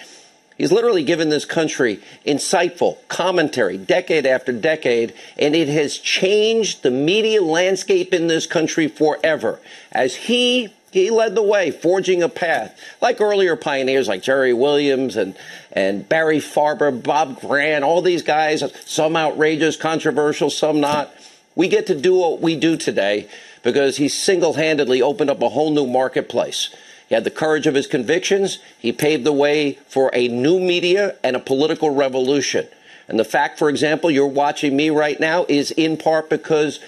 H: He's literally given this country insightful commentary decade after decade, and it has changed the media landscape in this country forever as he he led the way, forging a path, like earlier pioneers like Jerry Williams and, and Barry Farber, Bob Grant, all these guys, some outrageous, controversial, some not. We get to do what we do today because he single handedly opened up a whole new marketplace. He had the courage of his convictions. He paved the way for a new media and a political revolution. And the fact, for example, you're watching me right now is in part because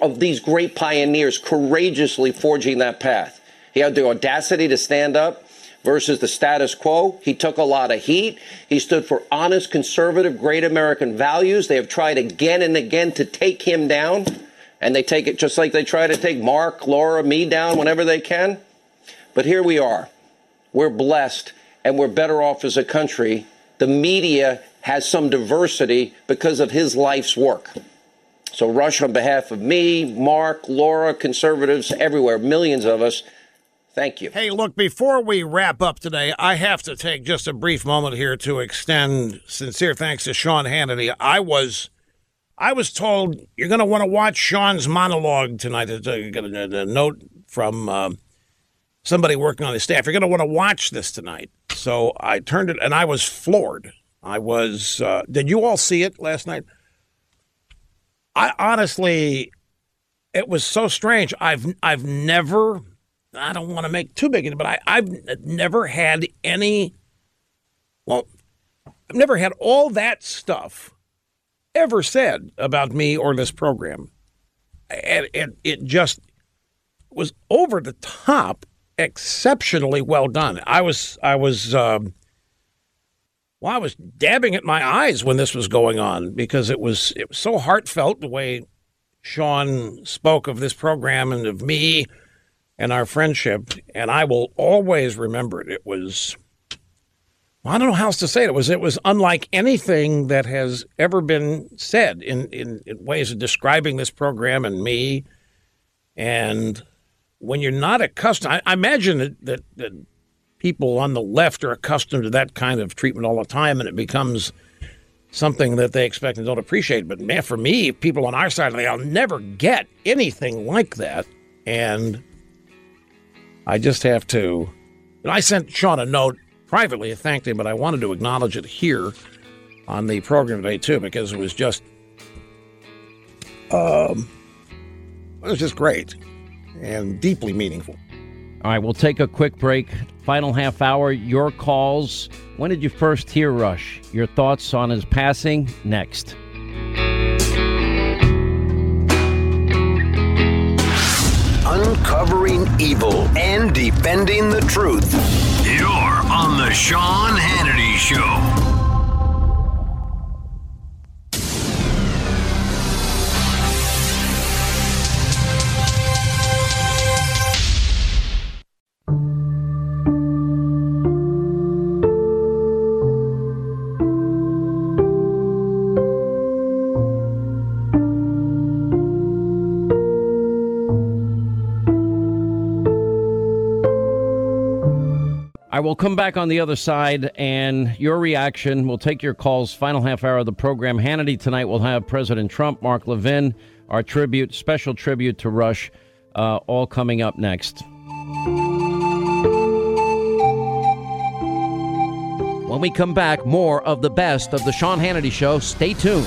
H: of these great pioneers courageously forging that path. He had the audacity to stand up versus the status quo. He took a lot of heat. He stood for honest, conservative, great American values. They have tried again and again to take him down, and they take it just like they try to take Mark, Laura, me down whenever they can. But here we are. We're blessed and we're better off as a country. The media has some diversity because of his life's work. So, Rush, on behalf of me, Mark, Laura, conservatives everywhere, millions of us, thank you.
F: Hey, look, before we wrap up today, I have to take just a brief moment here to extend sincere thanks to Sean Hannity. I was. I was told you're going to want to watch Sean's monologue tonight. There's a, a, a note from uh, somebody working on the staff. You're going to want to watch this tonight. So I turned it, and I was floored. I was. Uh, did you all see it last night? I honestly it was so strange. I've I've never I don't want to make too big it, but I, I've never had any well I've never had all that stuff ever said about me or this program. And it, it just was over the top, exceptionally well done. I was I was um, well, I was dabbing at my eyes when this was going on because it was it was so heartfelt the way Sean spoke of this program and of me and our friendship, and I will always remember it. It was well, I don't know how else to say it. It was it was unlike anything that has ever been said in, in, in ways of describing this program and me. And when you're not accustomed, I, I imagine that, that, that people on the left are accustomed to that kind of treatment all the time, and it becomes something that they expect and don't appreciate. But man, for me, people on our side of the aisle never get anything like that, and I just have to. I sent Sean a note privately. I thanked him, but I wanted to acknowledge it here on the program today too because it was just, um, it was just great and deeply meaningful.
E: All right, we'll take a quick break. Final half hour, your calls. When did you first hear Rush? Your thoughts on his passing next.
A: Uncovering evil and defending the truth. You're on The Sean Hannity Show.
E: I will come back on the other side and your reaction. We'll take your calls. Final half hour of the program. Hannity tonight will have President Trump, Mark Levin, our tribute, special tribute to Rush, uh, all coming up next. When we come back, more of the best of the Sean Hannity Show. Stay tuned.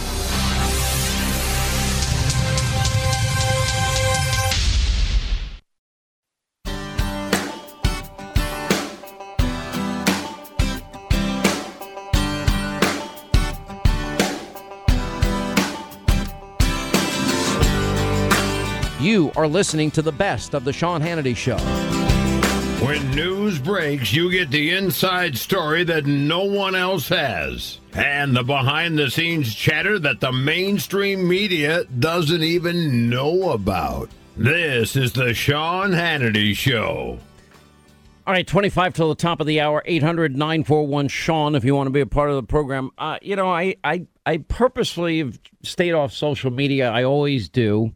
E: Are listening to the best of the Sean Hannity Show.
C: When news breaks, you get the inside story that no one else has. And the behind the scenes chatter that the mainstream media doesn't even know about. This is the Sean Hannity Show.
E: All right, 25 till the top of the hour, 800 941 Sean, if you want to be a part of the program. Uh, you know, I, I, I purposefully have stayed off social media. I always do.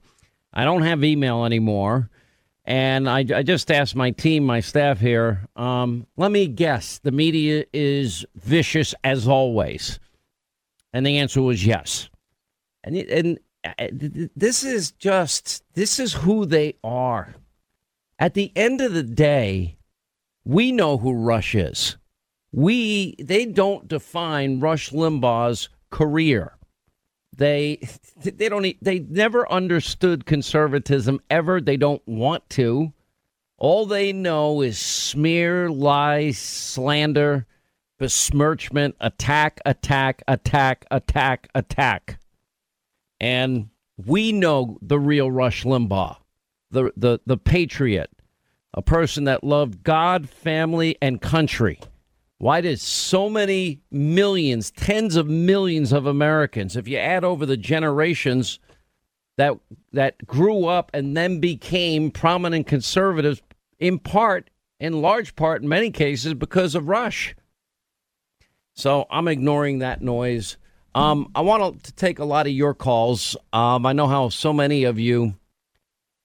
E: I don't have email anymore. And I, I just asked my team, my staff here, um, let me guess, the media is vicious as always. And the answer was yes. And, and uh, this is just, this is who they are. At the end of the day, we know who Rush is. We, they don't define Rush Limbaugh's career. They they don't they never understood conservatism ever. They don't want to. All they know is smear, lie, slander, besmirchment, attack, attack, attack, attack, attack. And we know the real Rush Limbaugh, the the the patriot, a person that loved God, family, and country. Why did so many millions, tens of millions of Americans, if you add over the generations that that grew up and then became prominent conservatives, in part, in large part, in many cases, because of Rush. So I'm ignoring that noise. Um, I want to take a lot of your calls. Um, I know how so many of you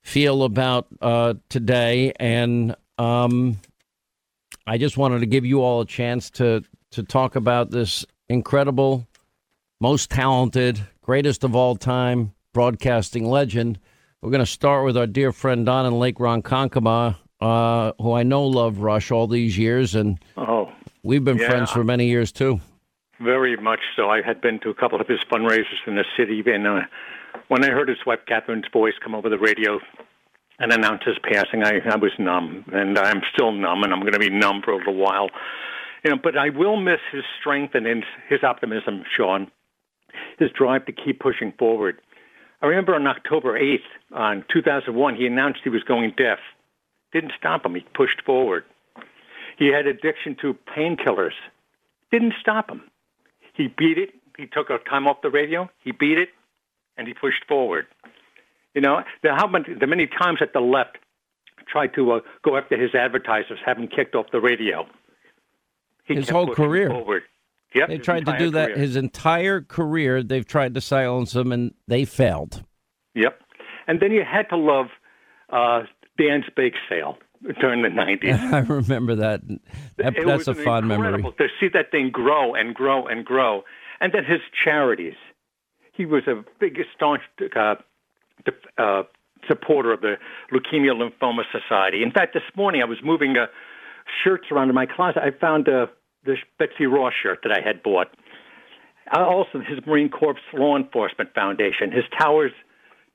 E: feel about uh, today, and um, I just wanted to give you all a chance to to talk about this incredible, most talented, greatest of all time broadcasting legend. We're going to start with our dear friend Don in Lake Ronkonkoma, uh, who I know loved Rush all these years, and
L: oh,
E: we've been
L: yeah.
E: friends for many years too.
L: Very much so. I had been to a couple of his fundraisers in the city, and uh, when I heard his wife Kathryn's voice come over the radio and announced his passing, I, I was numb, and I'm still numb, and I'm going to be numb for a little while. You know, but I will miss his strength and his, his optimism, Sean, his drive to keep pushing forward. I remember on October 8th, on uh, 2001, he announced he was going deaf. Didn't stop him. He pushed forward. He had addiction to painkillers. Didn't stop him. He beat it. He took a time off the radio. He beat it, and he pushed forward. You know, the, how many, the many times that the left tried to uh, go after his advertisers, have him kicked off the radio. He
E: his whole career.
L: Forward. Yep,
E: They tried to do that
L: career.
E: his entire career. They've tried to silence him, and they failed.
L: Yep. And then you had to love uh, Dan's Bake Sale during the <laughs> 90s.
E: I remember that. That-
L: It
E: that's a fond memory.
L: to see that thing grow and grow and grow. And then his charities. He was a big, staunch uh, uh, supporter of the Leukemia Lymphoma Society. In fact, this morning I was moving uh, shirts around in my closet. I found uh, this Betsy Ross shirt that I had bought. Uh, also, his Marine Corps Law Enforcement Foundation, his Towers,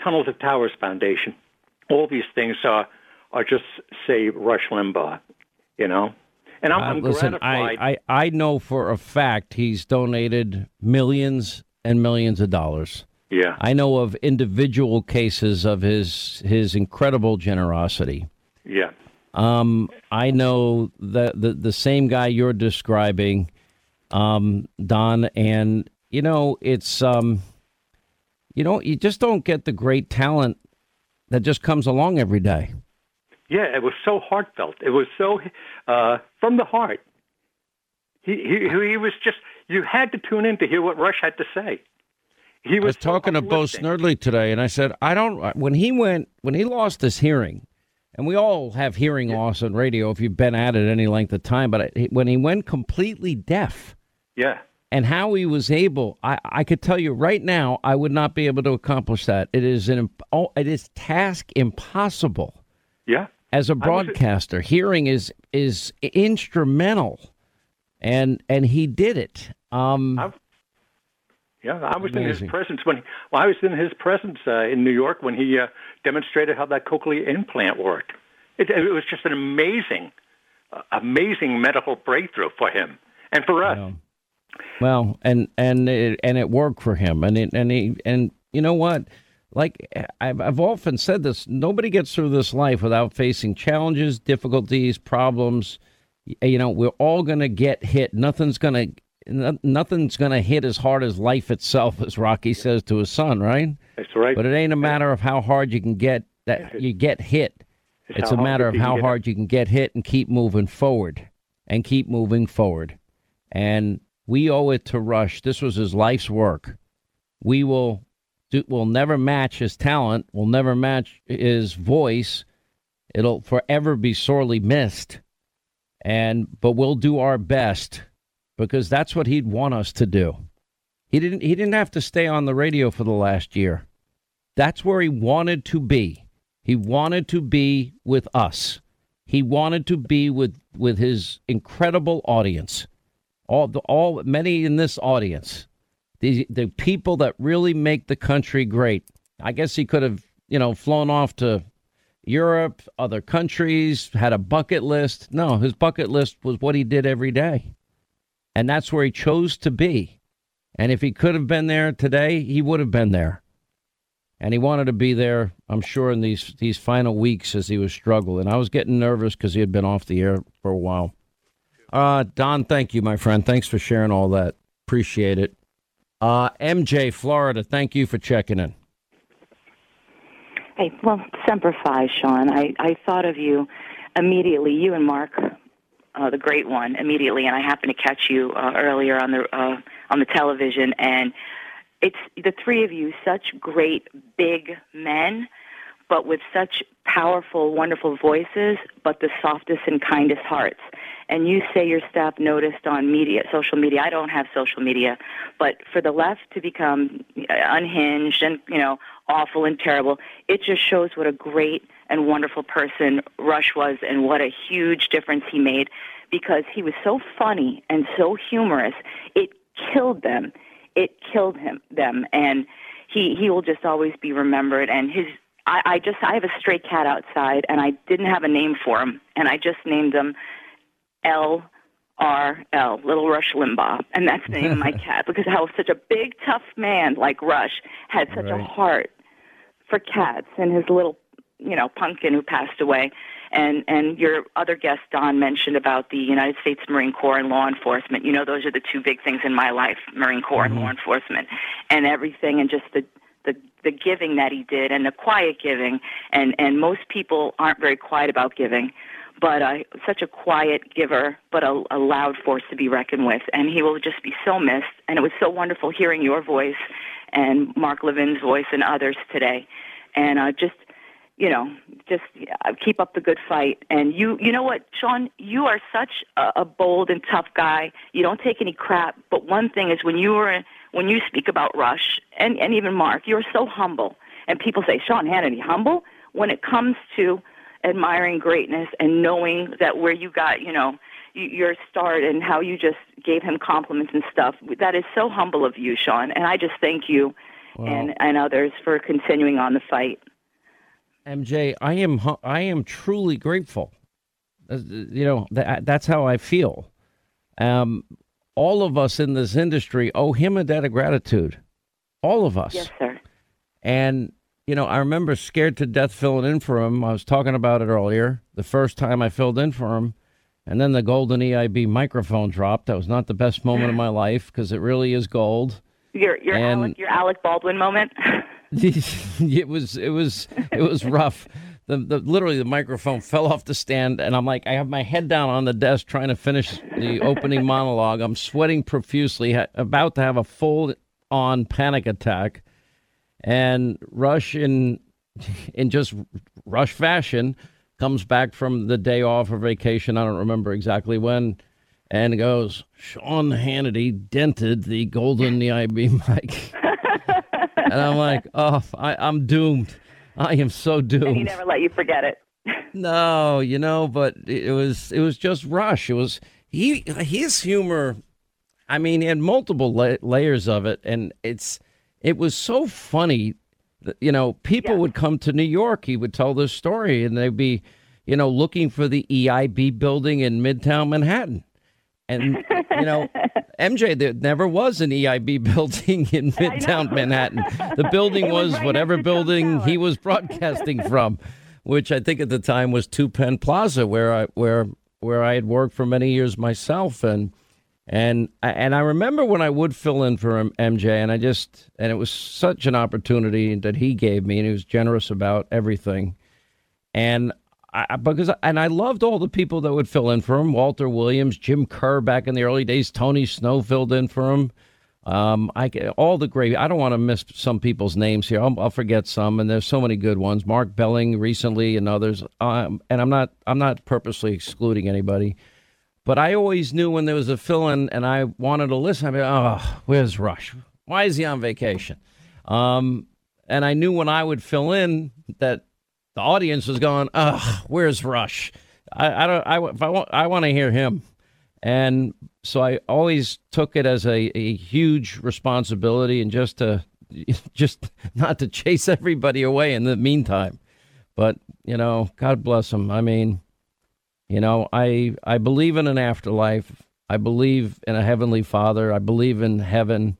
L: Tunnels of Towers Foundation. All these things are are just say Rush Limbaugh, you know. And I'm,
E: Uh,
L: I'm
E: listen,
L: gratified.
E: I, I, I know for a fact he's donated millions and millions of dollars.
L: Yeah.
E: I know of individual cases of his his incredible generosity.
L: yeah.
E: Um, I know that the the same guy you're describing, um, Don, and you know it's um, you know you just don't get the great talent that just comes along every day.
L: Yeah, it was so heartfelt. It was so uh, from the heart. He, he he was just you had to tune in to hear what Rush had to say. He
E: I was talking to Bo Snerdley today, and I said, I don't. When he went, when he lost his hearing, and we all have hearing loss on radio if you've been at it any length of time, but when he went completely deaf,
L: Yeah.
E: and how he was able, I, I could tell you right now, I would not be able to accomplish that. It is an, oh, it is task impossible.
L: Yeah.
E: As a
L: was-
E: broadcaster, hearing is is instrumental, and and he did it. Um,
L: Yeah, I was in his presence when well, I was in his presence uh, in New York when he uh, demonstrated how that cochlear implant worked. It, it was just an amazing, uh, amazing medical breakthrough for him and for us.
E: Well, and and it, and it worked for him, and it, and he and you know what? Like I've I've often said this: nobody gets through this life without facing challenges, difficulties, problems. You know, we're all going to get hit. Nothing's going to no- nothing's going to hit as hard as life itself, as Rocky says to his son, right?
L: That's right.
E: But it ain't a matter of how hard you can get that you get hit.
L: It's
E: It's a matter of how hard you can get hit and keep moving forward and keep moving forward. And we owe it to Rush. This was his life's work. We will do, will never match his talent. We'll never match his voice. It'll forever be sorely missed. And but we'll do our best because that's what he'd want us to do. He didn't he didn't have to stay on the radio for the last year. That's where he wanted to be. He wanted to be with us. He wanted to be with with his incredible audience. All the all many in this audience. The the people that really make the country great. I guess he could have, you know, flown off to Europe, other countries, had a bucket list. No, his bucket list was what he did every day. And that's where he chose to be. And if he could have been there today, he would have been there. And he wanted to be there, I'm sure, in these these final weeks as he was struggling. I was getting nervous because he had been off the air for a while. Uh, Don, thank you, my friend. Thanks for sharing all that. Appreciate it. Uh, MJ, Florida, thank you for checking in.
M: Hey, well, Semper Fi, Sean. I, I thought of you immediately, you and Mark, uh, the great one, immediately, and I happened to catch you uh, earlier on the uh, on the television, and it's the three of you, such great big men, but with such powerful, wonderful voices, but the softest and kindest hearts. And you say your staff noticed on media, social media. I don't have social media, but for the left to become uh, unhinged and you know awful and terrible, it just shows what a great and wonderful person Rush was, and what a huge difference he made. Because he was so funny and so humorous, it killed them. It killed him them, and he he will just always be remembered. And his I, I just I have a stray cat outside, and I didn't have a name for him, and I just named him L R L, Little Rush Limbaugh, and that's the name of my <laughs> cat because how such a big tough man like Rush had such a heart for cats, and his little you know pumpkin who passed away. And and your other guest Don mentioned about the United States Marine Corps and law enforcement. You know, those are the two big things in my life: Marine Corps and law enforcement, and everything, and just the the the giving that he did and the quiet giving. And and most people aren't very quiet about giving but uh, such a quiet giver but a, a loud force to be reckoned with. And he will just be so missed. And it was so wonderful hearing your voice and Mark Levin's voice and others today. And uh, just you know just uh, keep up the good fight and you you know what Sean you are such a, a bold and tough guy you don't take any crap but one thing is when you were when you speak about Rush and, and even Mark, you're so humble. And people say, Sean Hannity, humble? When it comes to admiring greatness and knowing that where you got, you know, your start and how you just gave him compliments and stuff, that is so humble of you, Sean. And I just thank you and, and others for continuing on the fight.
E: MJ, I am I am truly grateful. Uh, You know, that, that's how I feel. Um, all of us in this industry owe him a debt of gratitude. All of us.
M: Yes, sir.
E: And you know, I remember scared to death filling in for him. I was talking about it earlier. The first time I filled in for him, and then the golden EIB microphone dropped. That was not the best moment of my life because it really is gold.
M: Your your
E: And-
M: Alec your Alec Baldwin moment. <laughs> <laughs>
E: it was it was it was rough. The, the literally the microphone fell off the stand, and I'm like, I have my head down on the desk trying to finish the opening monologue. I'm sweating profusely, about to have a full on panic attack, and Rush in <laughs> in just Rush fashion comes back from the day off or vacation. I don't remember exactly when. And goes, Sean Hannity dented the golden EIB <laughs> mic. And I'm like, oh, I, I'm doomed. I am so
M: and he never let you forget it. <laughs>
E: No, you know, but it was it was just Rush. It was he his humor. I mean, he had multiple la- layers of it, and it's it was so funny. that, You know, people would come to New York. He would tell this story, and they'd be, you know, looking for the EIB building in Midtown Manhattan. And you know, <laughs> MJ, there never was an EIB <laughs> building in Midtown Manhattan. The building <laughs> was, whatever building he was broadcasting from, which I think at the time was Two Penn Plaza, where I where where I had worked for many years myself, and and and I remember when I would fill in for him, MJ, and I just and it was such an opportunity that he gave me, and he was generous about everything, and I, because and I loved all the people that would fill in for him. Walter Williams, Jim Kerr back in the early days. Tony Snow filled in for him. Um, I all the great. I don't want to miss some people's names here. I'll, I'll forget some, and there's so many good ones. Mark Belling recently, and others. Um, and I'm not I'm not purposely excluding anybody, but I always knew when there was a fill in, and I wanted to listen. I'd be, oh, where's Rush? Why is he on vacation? Um, and I knew when I would fill in that the audience was going, "Ugh, where's Rush?" I, I don't. I if I want, I want to hear him, and so I always took it as a, a huge responsibility, and just to <laughs> just not to chase everybody away in the meantime. But you know, God bless him. I mean, you know, I I believe in an afterlife. I believe in a heavenly Father. I believe in heaven.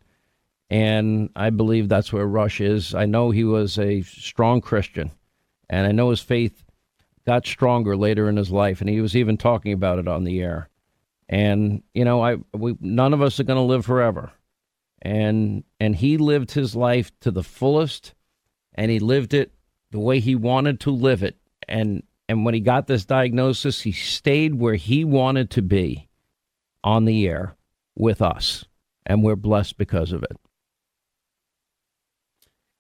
E: And I believe that's where Rush is. I know he was a strong Christian, and I know his faith got stronger later in his life, and he was even talking about it on the air. And you know, I we none of us are going to live forever, and and he lived his life to the fullest, and he lived it the way he wanted to live it. And and when he got this diagnosis, he stayed where he wanted to be, on the air with us, and we're blessed because of it.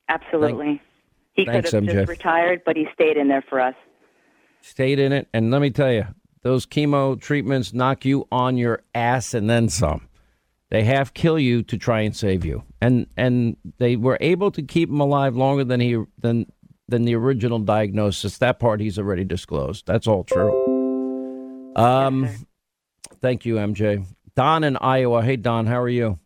M: Absolutely. He could have
E: MJ.
M: just retired, but he stayed in there for us.
E: stayed in it. And let me tell you, those chemo treatments knock you on your ass and then some. They half kill you to try and save you. And and they were able to keep him alive longer than he than than the original diagnosis. That part he's already disclosed. That's all true. Um thank you, MJ. Don in Iowa. Hey Don, how are you?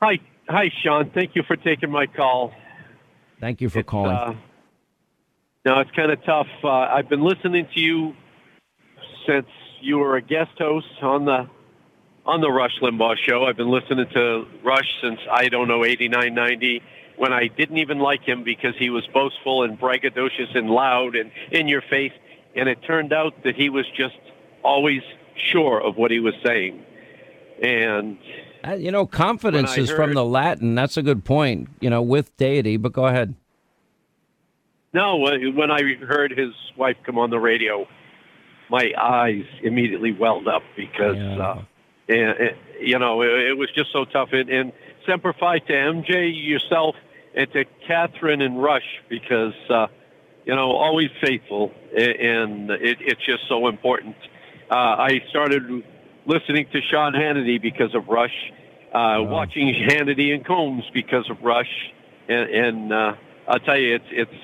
N: Hi,
O: Hi, Sean. Thank you for taking my call.
E: Thank you for calling.
O: Uh, no, it's kind of tough. Uh, I've been listening to you since you were a guest host on the on the Rush Limbaugh show. I've been listening to Rush since I don't know 89, 90, when I didn't even like him because he was boastful and braggadocious and loud and in your face. And it turned out that he was just always sure of what he was saying. And
E: Uh, you know, confidence is from the Latin. That's a good point. You know, with deity. But go ahead.
O: No, when I heard his wife come on the radio, my eyes immediately welled up because, uh, and, and, you know, it, it was just so tough. And, and semper fi to MJ, yourself, and to Kathryn and Rush because, uh, you know, always faithful, and it, it's just so important. Uh, I started listening to Sean Hannity because of Rush, uh, watching Hannity and Colmes because of Rush, and, and uh, I'll tell you, it's it's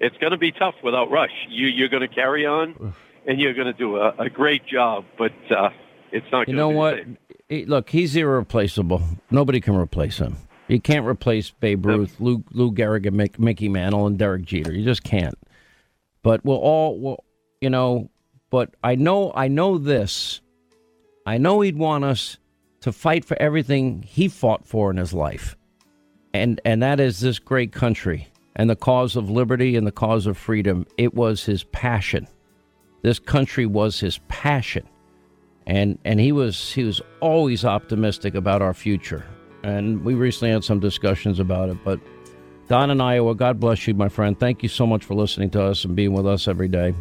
O: it's going to be tough without Rush. You you're going to carry on, and you're going to do a, a great job, but uh, it's not.
E: You know what? He- look, he's irreplaceable. Nobody can replace him. You can't replace Babe Ruth, Lou, Lou Gehrig, and Mick, Mickey Mantle, and Derek Jeter. You just can't. But we'll all, well, you know. But I know, I know this. I know he'd want us to fight for everything he fought for in his life, and and that is this great country and the cause of liberty and the cause of freedom. It was his passion. This country was his passion and and he was he was always optimistic about our future. And we recently had some discussions about it. But Don in Iowa, God bless you, my friend. Thank you so much for listening to us and being with us every day.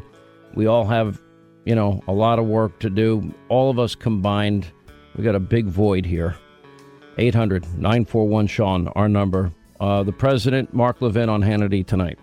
E: We all have, you know, a lot of work to do. All of us combined, we got a big void here. 800 941 Sean, our number. Uh, the president, Mark Levin, on Hannity tonight.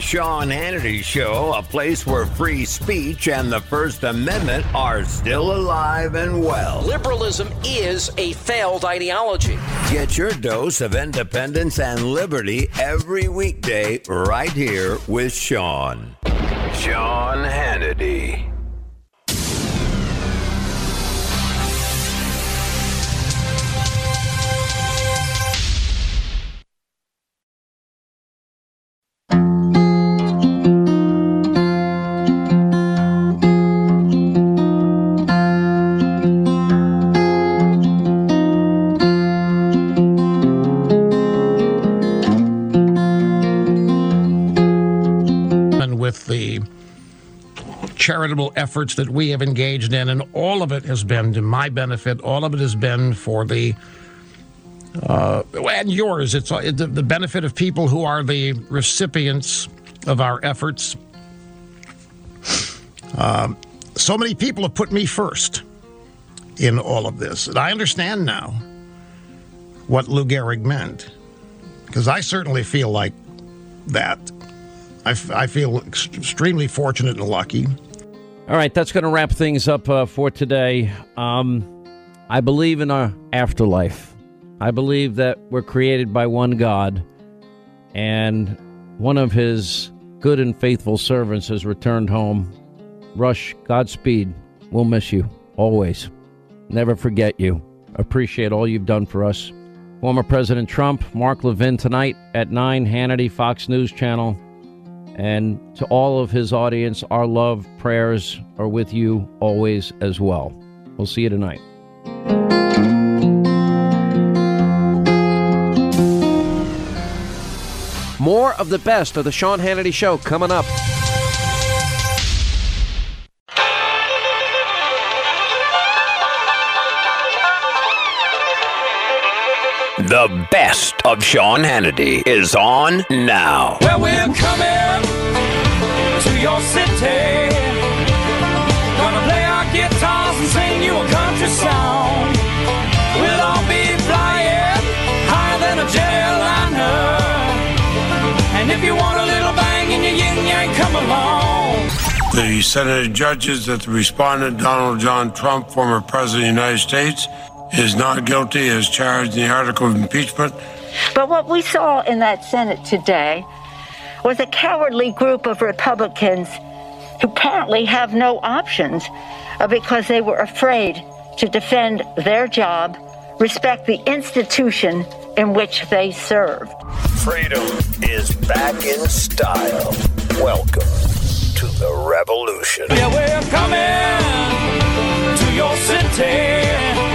C: The Sean Hannity Show, a place where free speech and the First Amendment are still alive and well.
N: Liberalism is a failed ideology.
C: Get your dose of independence and liberty every weekday right here with Sean. Sean Hannity.
F: Charitable efforts that we have engaged in, and all of it has been to my benefit. All of it has been for the uh, and yours. It's uh, the, the benefit of people who are the recipients of our efforts. Um, so many people have put me first in all of this, and I understand now what Lou Gehrig meant, because I certainly feel like that. I, I feel ex- extremely fortunate and lucky.
E: All right, that's going to wrap things up uh, for today. Um, I believe in our afterlife. I believe that we're created by one God, and one of his good and faithful servants has returned home. Rush, Godspeed. We'll miss you always. Never forget you. Appreciate all you've done for us. Former President Trump, Mark Levin tonight at 9, Hannity, Fox News Channel. And to all of his audience, our love, prayers are with you always as well. We'll see you tonight.
N: More of the best of the Sean Hannity Show coming up.
A: The best of Sean Hannity is on now.
B: Well, we're coming to your city. Gonna play our guitars and sing you a country song. We'll all be flying higher than a jetliner. And if you want a little bang in your yin yang, come along.
P: The Senate judges that the respondent, Donald John Trump, former President of the United States, is not guilty as charged in the article of impeachment.
D: But what we saw in that Senate today was a cowardly group of Republicans who apparently have no options uh, because they were afraid to defend their job, respect the institution in which they served.
A: Freedom is back in style. Welcome to the revolution.
B: Yeah, we're coming to your city.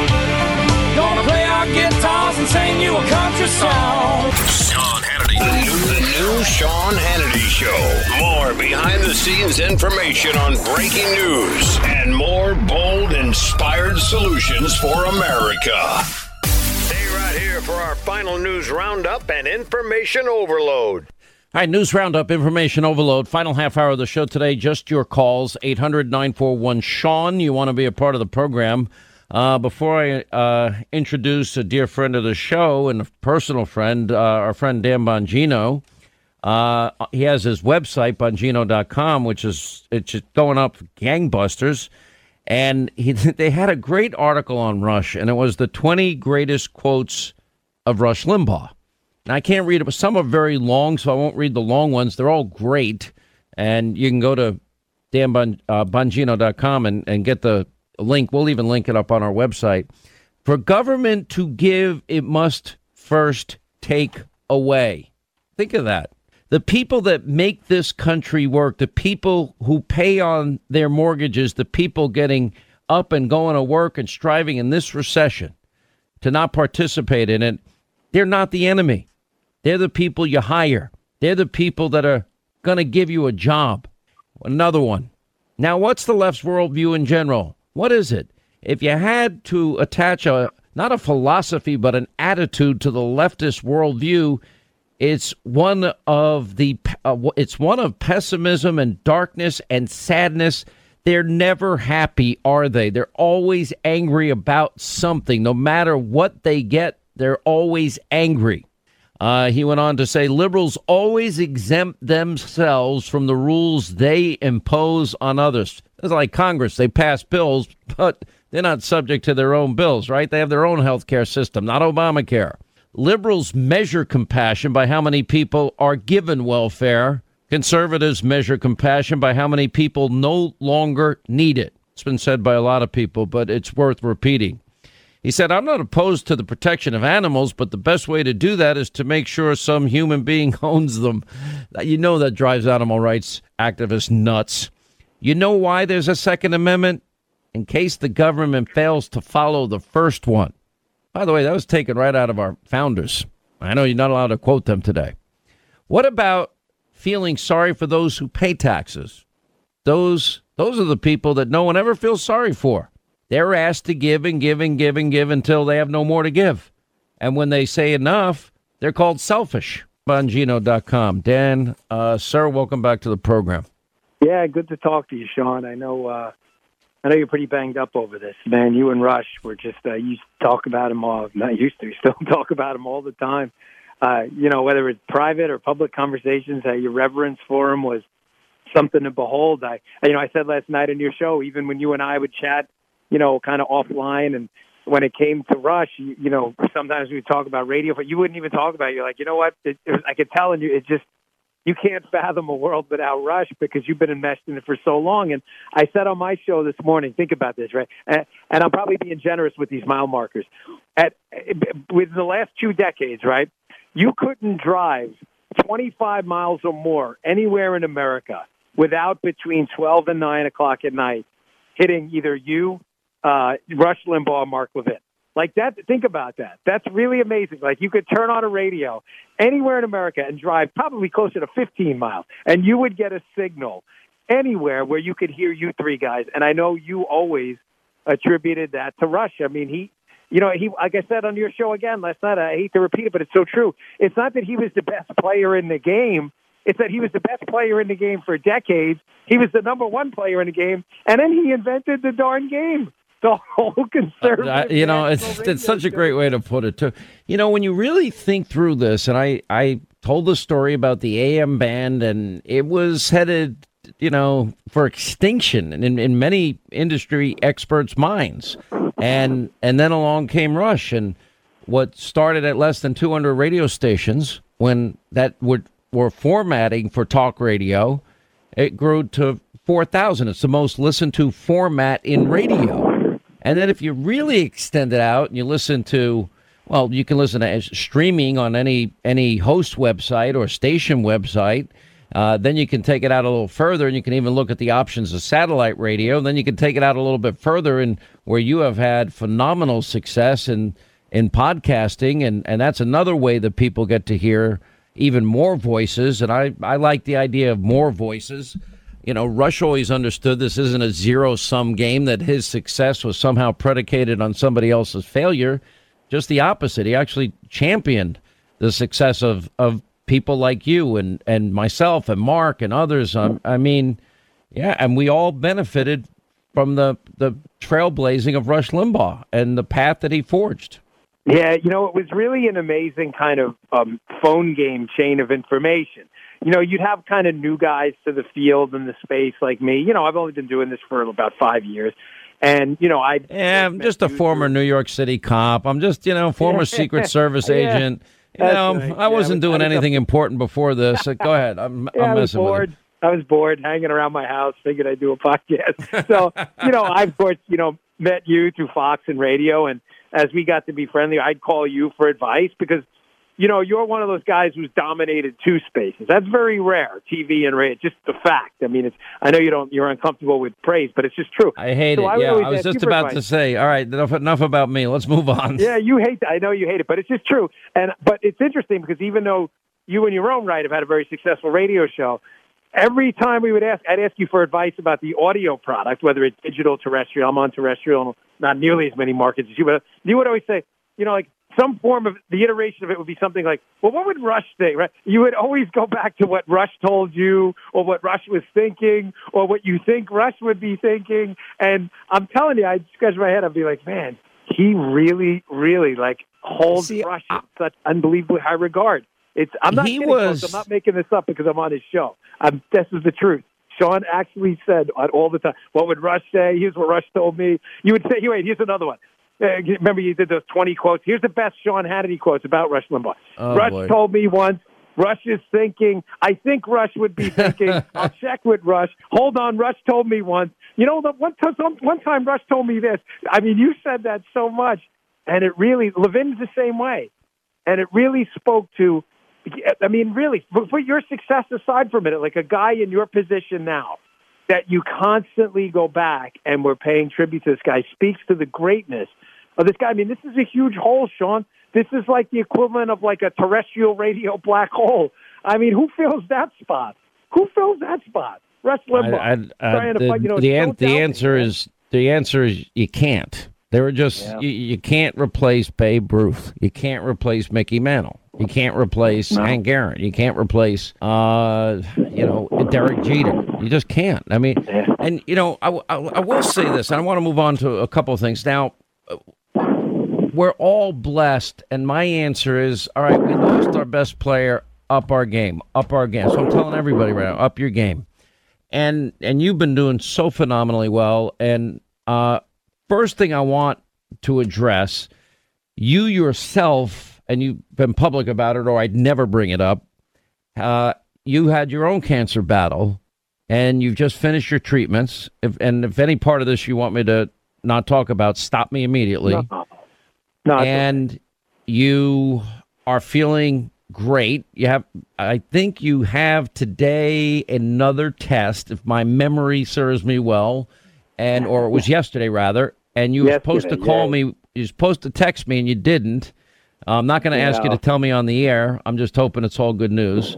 B: Gonna our guitars and sing you a country song.
A: Sean Hannity. The new, the new Sean Hannity Show. More behind the scenes information on breaking news and more bold, inspired solutions for America. Stay right here for our final news roundup and information overload.
E: All right, news roundup, information overload. Final half hour of the show today. Just your calls, 800 941 Sean. You want to be a part of the program. Uh, before I uh, introduce a dear friend of the show and a personal friend, uh, our friend Dan Bongino, uh, he has his website, bongino.com, which is it's going up gangbusters. And he, <laughs> they had a great article on Rush, and it was the 20 greatest quotes of Rush Limbaugh. Now, I can't read it, but some are very long, so I won't read the long ones. They're all great. And you can go to danbongino.com and, and get the link. We'll even link it up on our website. For government to give, it must first take away. Think of that. The people that make this country work, the people who pay on their mortgages, the people getting up and going to work and striving in this recession to not participate in it, they're not the enemy. They're the people you hire. They're the people that are going to give you a job. Another one. Now, what's the left's worldview in general? What is it? If you had to attach a not a philosophy but an attitude to the leftist worldview, it's one of the uh, it's one of pessimism and darkness and sadness. They're never happy, are they? They're always angry about something. No matter what they get, they're always angry. Uh, he went on to say liberals always exempt themselves from the rules they impose on others. It's like Congress. They pass bills, but they're not subject to their own bills, right? They have their own health care system, not Obamacare. Liberals measure compassion by how many people are given welfare. Conservatives measure compassion by how many people no longer need it. It's been said by a lot of people, but it's worth repeating. He said, I'm not opposed to the protection of animals, but the best way to do that is to make sure some human being <laughs> owns them. You know that drives animal rights activists nuts. You know why there's a Second Amendment? In case the government fails to follow the first one. By the way, that was taken right out of our founders. I know you're not allowed to quote them today. What about feeling sorry for those who pay taxes? Those those are the people that no one ever feels sorry for. They're asked to give and give and give and give until they have no more to give. And when they say enough, they're called selfish. Bongino.com. Dan, uh, sir, welcome back to the program.
Q: Yeah, good to talk to you, Sean. I know uh, I know you're pretty banged up over this, man. You and Rush were just uh, used to talk about him all. Not used to, <laughs> still talk about him all the time. Uh, you know, whether it's private or public conversations, uh, your reverence for him was something to behold. I, you know, I said last night in your show, even when you and I would chat you know, kind of offline. And when it came to Rush, you, you know, sometimes we talk about radio, but you wouldn't even talk about it. You're like, you know what? It, it was, I could tell in you, it just, you can't fathom a world without Rush because you've been enmeshed in it for so long. And I said on my show this morning, think about this, right? And, and I'm probably being generous with these mile markers. At within the last two decades, right? You couldn't drive 25 miles or more anywhere in America without between 12 and 9 o'clock at night hitting either you uh, Rush Limbaugh, Mark Levin. Like that, think about that. That's really amazing. Like you could turn on a radio anywhere in America and drive probably closer to 15 miles, and you would get a signal anywhere where you could hear you three guys. And I know you always attributed that to Rush. I mean, he, you know, he, like I said on your show again last night, I hate to repeat it, but it's so true. It's not that he was the best player in the game. It's that he was the best player in the game for decades. He was the number one player in the game, and then he invented the darn game whole conservative.
E: Uh, you know, it's, it's such a great way to put it too. You know, when you really think through this, and I I told the story about the AM band, and it was headed, you know, for extinction in in many industry experts' minds, and and then along came Rush, and what started at less than 200 radio stations when that would were formatting for talk radio, it grew to 4,000. It's the most listened to format in radio. And then if you really extend it out and you listen to, well, you can listen to streaming on any any host website or station website. Uh, then you can take it out a little further, and you can even look at the options of satellite radio. Then you can take it out a little bit further, and where you have had phenomenal success in in podcasting, and and that's another way that people get to hear even more voices. And I I like the idea of more voices. You know, Rush always understood this isn't a zero sum game. That his success was somehow predicated on somebody else's failure. Just the opposite. He actually championed the success of of people like you and and myself and Mark and others. Um, I mean, yeah, and we all benefited from the the trailblazing of Rush Limbaugh and the path that he forged.
Q: Yeah, you know, it was really an amazing kind of um, phone game chain of information. You know, you'd have kind of new guys to the field and the space like me. You know, I've only been doing this for about five years. And, you know, I.
E: Yeah, I'm just a former New York City cop. I'm just, you know, former Secret <laughs> Service agent. You know, right. I wasn't yeah, doing I anything important before this. So <laughs> go ahead. I'm,
Q: yeah,
E: I'm
Q: messing
E: with
Q: it. I was bored hanging around my house, figured I'd do a podcast. <laughs> So, you know, I, of course, you know, met you through Fox and radio. And as we got to be friendly, I'd call you for advice because you know, you're one of those guys who's dominated two spaces. That's very rare, TV and radio. Just the fact. I mean, it's. I know you don't. You're uncomfortable with praise, but it's just true.
E: I hate
Q: so
E: it.
Q: I
E: yeah, I was just about to say. All right, enough, enough about me. Let's move on. <laughs>
Q: Yeah, you hate. I know you hate it, but it's just true. And but it's interesting because even though you, in your own right, have had a very successful radio show, every time we would ask, I'd ask you for advice about the audio product, whether it's digital, terrestrial. I'm on terrestrial, not nearly as many markets as you, but you would always say, you know, like some form of the iteration of it would be something like, well, what would Rush think? Right? You would always go back to what Rush told you, or what Rush was thinking, or what you think Rush would be thinking. And I'm telling you, I'd scratch my head. I'd be like, man, he really, really like holds See, Rush in such unbelievably high regard. It's I'm not
E: he was...
Q: folks. I'm not making this up because I'm on his show. I'm, this is the truth. Sean actually said all the time, "What would Rush say?" Here's what Rush told me. You would say, "Wait, here's another one." Uh, remember, you did those 20 quotes. Here's the best Sean Hannity quotes about Rush Limbaugh.
E: Oh,
Q: Rush
E: boy.
Q: told me once, Rush is thinking, I think Rush would be thinking, <laughs> I'll check with Rush. Hold on, Rush told me once. You know, the one, time, one time Rush told me this. I mean, you said that so much, and it really, Levin's the same way. And it really spoke to, I mean, really, put your success aside for a minute, like a guy in your position now, that you constantly go back and we're paying tribute to this guy speaks to the greatness of this guy. I mean, this is a huge hole, Sean. This is like the equivalent of like a terrestrial radio black hole. I mean, who fills that spot? Who fills that spot? Rush Limbaugh.
E: I, I, uh,
Q: trying to
E: the,
Q: fight, you know,
E: the, an, the answer
Q: me,
E: is the answer is you can't. They were just
Q: Yeah.
E: you, you can't replace Babe Ruth. You can't replace Mickey Mantle. You can't replace Hank Aaron. You can't replace uh you know Derek Jeter. You just can't. I mean, and you know I, I, I will say this. And I want to move on to a couple of things now. uh, We're all blessed, and my answer is all right. We lost our best player. Up our game. Up our game. So I'm telling everybody right now, up your game and and you've been doing so phenomenally well. And uh, first thing I want to address, you yourself, and you've been public about it, or I'd never bring it up. Uh, you had your own cancer battle, and you've just finished your treatments. If, and if any part of this you want me to not talk about, stop me immediately.
Q: No. No,
E: and you are feeling great. You have, I think you have today another test, if my memory serves me well, and or it was <laughs> yesterday rather. And you were supposed to call
Q: yeah.
E: me. You're supposed to text me, and you didn't. I'm not going to ask you to tell me on the air. I'm just hoping it's all good news.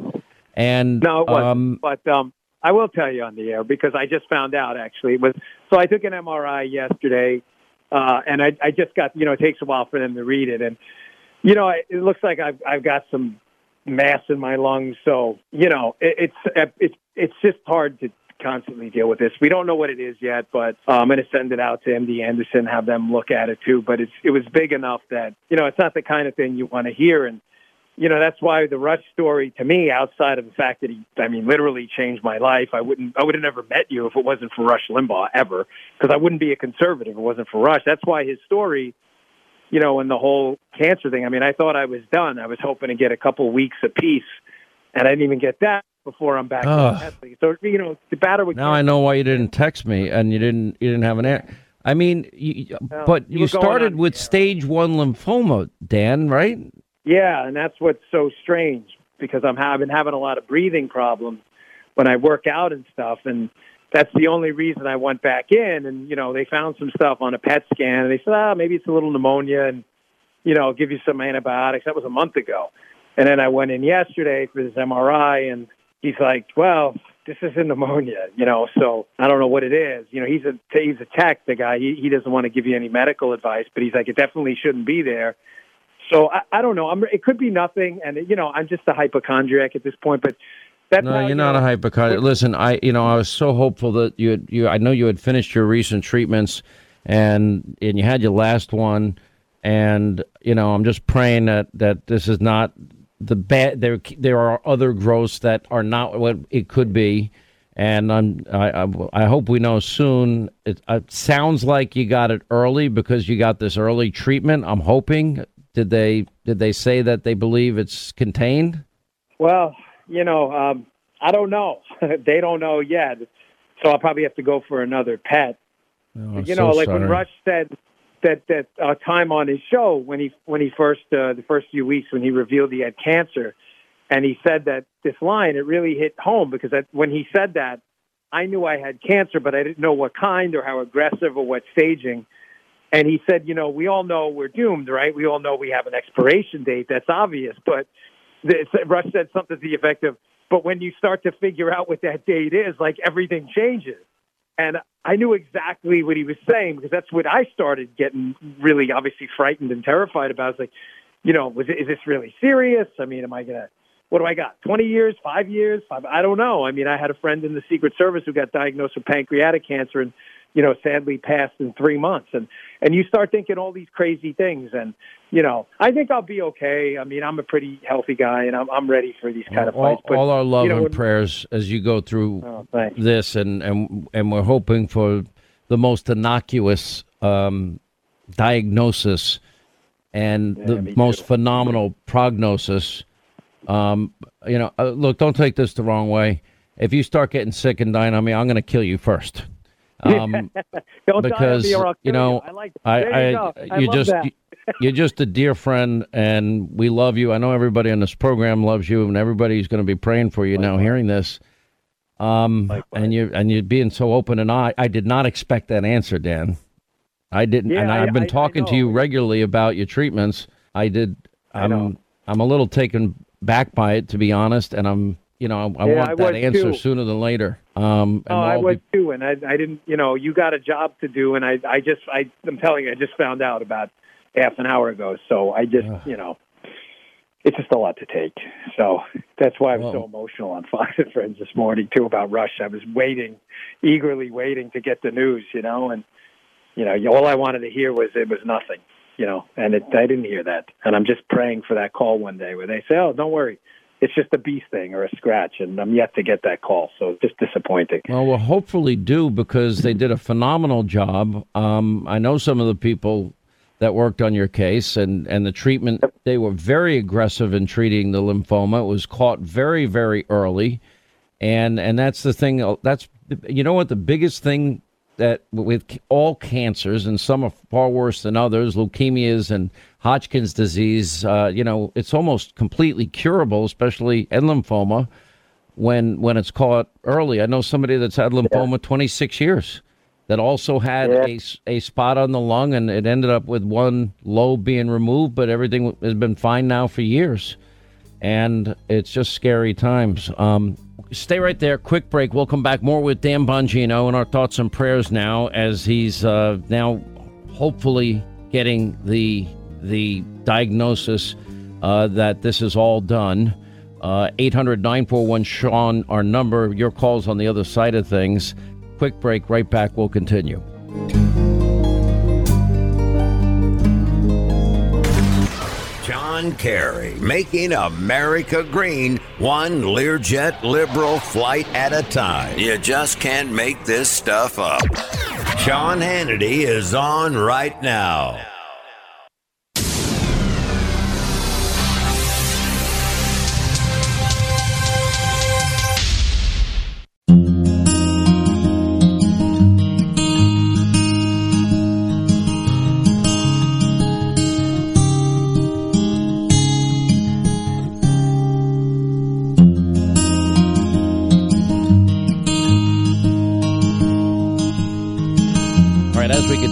E: And
Q: No, it wasn't.
E: um,
Q: but um, I will tell you on the air because I just found out actually. It was so I took an MRI yesterday, uh, and I, I just got you know it takes a while for them to read it, and you know it, it looks like I've I've got some mass in my lungs, so you know it, it's it's it's just hard to constantly deal with this. We don't know what it is yet, but uh, I'm going to send it out to MD Anderson, have them look at it too. But it's it was big enough that you know it's not the kind of thing you want to hear, and you know that's why the Rush story to me, outside of the fact that he, I mean, literally changed my life. I wouldn't, I would have never met you if it wasn't for Rush Limbaugh ever, because I wouldn't be a conservative if it wasn't for Rush. That's why his story, you know, and the whole cancer thing. I mean, I thought I was done. I was hoping to get a couple weeks peace, and I didn't even get that. Before I'm back. So you know, the batter would.
E: Now I know why you didn't text me and you didn't you didn't have an air. I mean, you,
Q: Well,
E: but
Q: you
E: started with stage one lymphoma, Dan, right?
Q: Yeah, and that's what's so strange because I'm having having a lot of breathing problems when I work out and stuff, and that's the only reason I went back in. And you know, they found some stuff on a PET scan, and they said, ah, maybe it's a little pneumonia, and you know, give you some antibiotics. That was a month ago, and then I went in yesterday for this MRI, and he's like, well. This isn't pneumonia, you know. So I don't know what it is. You know, he's a he's a tech, the guy. He he doesn't want to give you any medical advice, but he's like, it definitely shouldn't be there. So I, I don't know. I'm, it could be nothing, and you know, I'm just a hypochondriac at this point. But that's
E: no, you're not
Q: know,
E: a hypochondriac. Listen, I you know I was so hopeful that you had, you I know you had finished your recent treatments and and you had your last one, and you know I'm just praying that that this is not the bad. There there are other growths that are not what it could be. And I'm, I, I, I hope we know soon. It, it sounds like you got it early because you got this early treatment. I'm hoping. Did they did they say that they believe it's contained?
Q: Well, you know, um, I don't know. <laughs> they don't know yet. So I'll probably have to go for another pet.
E: Oh,
Q: you
E: so
Q: know, like when. Rush said that that uh, time on his show when he when he first uh, the first few weeks when he revealed he had cancer, and he said that this line it really hit home because that, when he said that, I knew I had cancer, but I didn't know what kind or how aggressive or what staging. And he said, you know, we all know we're doomed, right? We all know we have an expiration date. That's obvious. But the, Rush said something to the effect of, but when you start to figure out what that date is, like everything changes. And I knew exactly what he was saying because that's what I started getting really obviously frightened and terrified about. It's like, you know, was it, is this really serious? I mean, am I going to, what do I got? 20 years, five years, five? I don't know. I mean, I had a friend in the Secret Service who got diagnosed with pancreatic cancer and, you know, sadly passed in three months. And, and you start thinking all these crazy things. And, you know, I think I'll be okay. I mean, I'm a pretty healthy guy and I'm, I'm ready for these kind of
E: all,
Q: fights. But,
E: all our love
Q: you know,
E: and prayers as you go through
Q: Oh,
E: this, and, and and we're hoping for the most innocuous um, diagnosis and the most phenomenal prognosis. Um, you know, uh, look, don't take this the wrong way. If you start getting sick and dying on me, I'm going to kill you first. Um, <laughs>
Q: Don't die on
E: because
Q: me or I'll
E: you know.
Q: I like-
E: I,
Q: you
E: I,
Q: go. I
E: you just you- you're just a dear friend, and we love you. I know everybody on this program loves you, and everybody's going to be praying for you now. Hearing this, um, and you and you being so open and I, I did not expect that answer, Dan. I didn't,
Q: Yeah,
E: and
Q: I-
E: I've been talking to you regularly about your treatments. I did. I'm I'm a little taken back by it, to be honest, and I'm you know I, I
Q: Yeah,
E: want that answer
Q: too.
E: sooner than later. Um, and
Q: Oh, I was
E: be-
Q: too, and I, I didn't. You know, you got a job to do, and I, I just, I, I'm telling you, I just found out about half an hour ago. So I just, you know, it's just a lot to take. So that's why I was so emotional on <laughs> Fox and Friends this morning too about Rush. I was waiting, eagerly waiting to get the news. You know, and you know, all I wanted to hear was it was nothing. You know, and it, I didn't hear that, and I'm just praying for that call one day where they say, "Oh, don't worry." It's just a bee sting or a scratch, and I'm yet to get that call, so it's just disappointing.
E: Well, we'll hopefully do because they did a phenomenal job. Um, I know some of the people that worked on your case and, and the treatment. They were very aggressive in treating the lymphoma. It was caught very, very early. And and that's the thing. That's you know what the biggest thing that with all cancers and some are far worse than others, leukemias and Hodgkin's disease. Uh, you know, it's almost completely curable, especially in lymphoma when when it's caught early. I know somebody that's had lymphoma 26 years that also had a a spot on the lung and it ended up with one lobe being removed, but everything has been fine now for years. And it's just scary times. Um, stay right there. Quick break. We'll come back more with Dan Bongino and our thoughts and prayers now as he's uh, now hopefully getting the the diagnosis uh, that this is all done. Uh, 800 941 Sean, our number. Your calls on the other side of things. Quick break. Right back. We'll continue.
A: John Kerry making America green one Learjet liberal flight at a time. You just can't make this stuff up. Sean Hannity is on right now.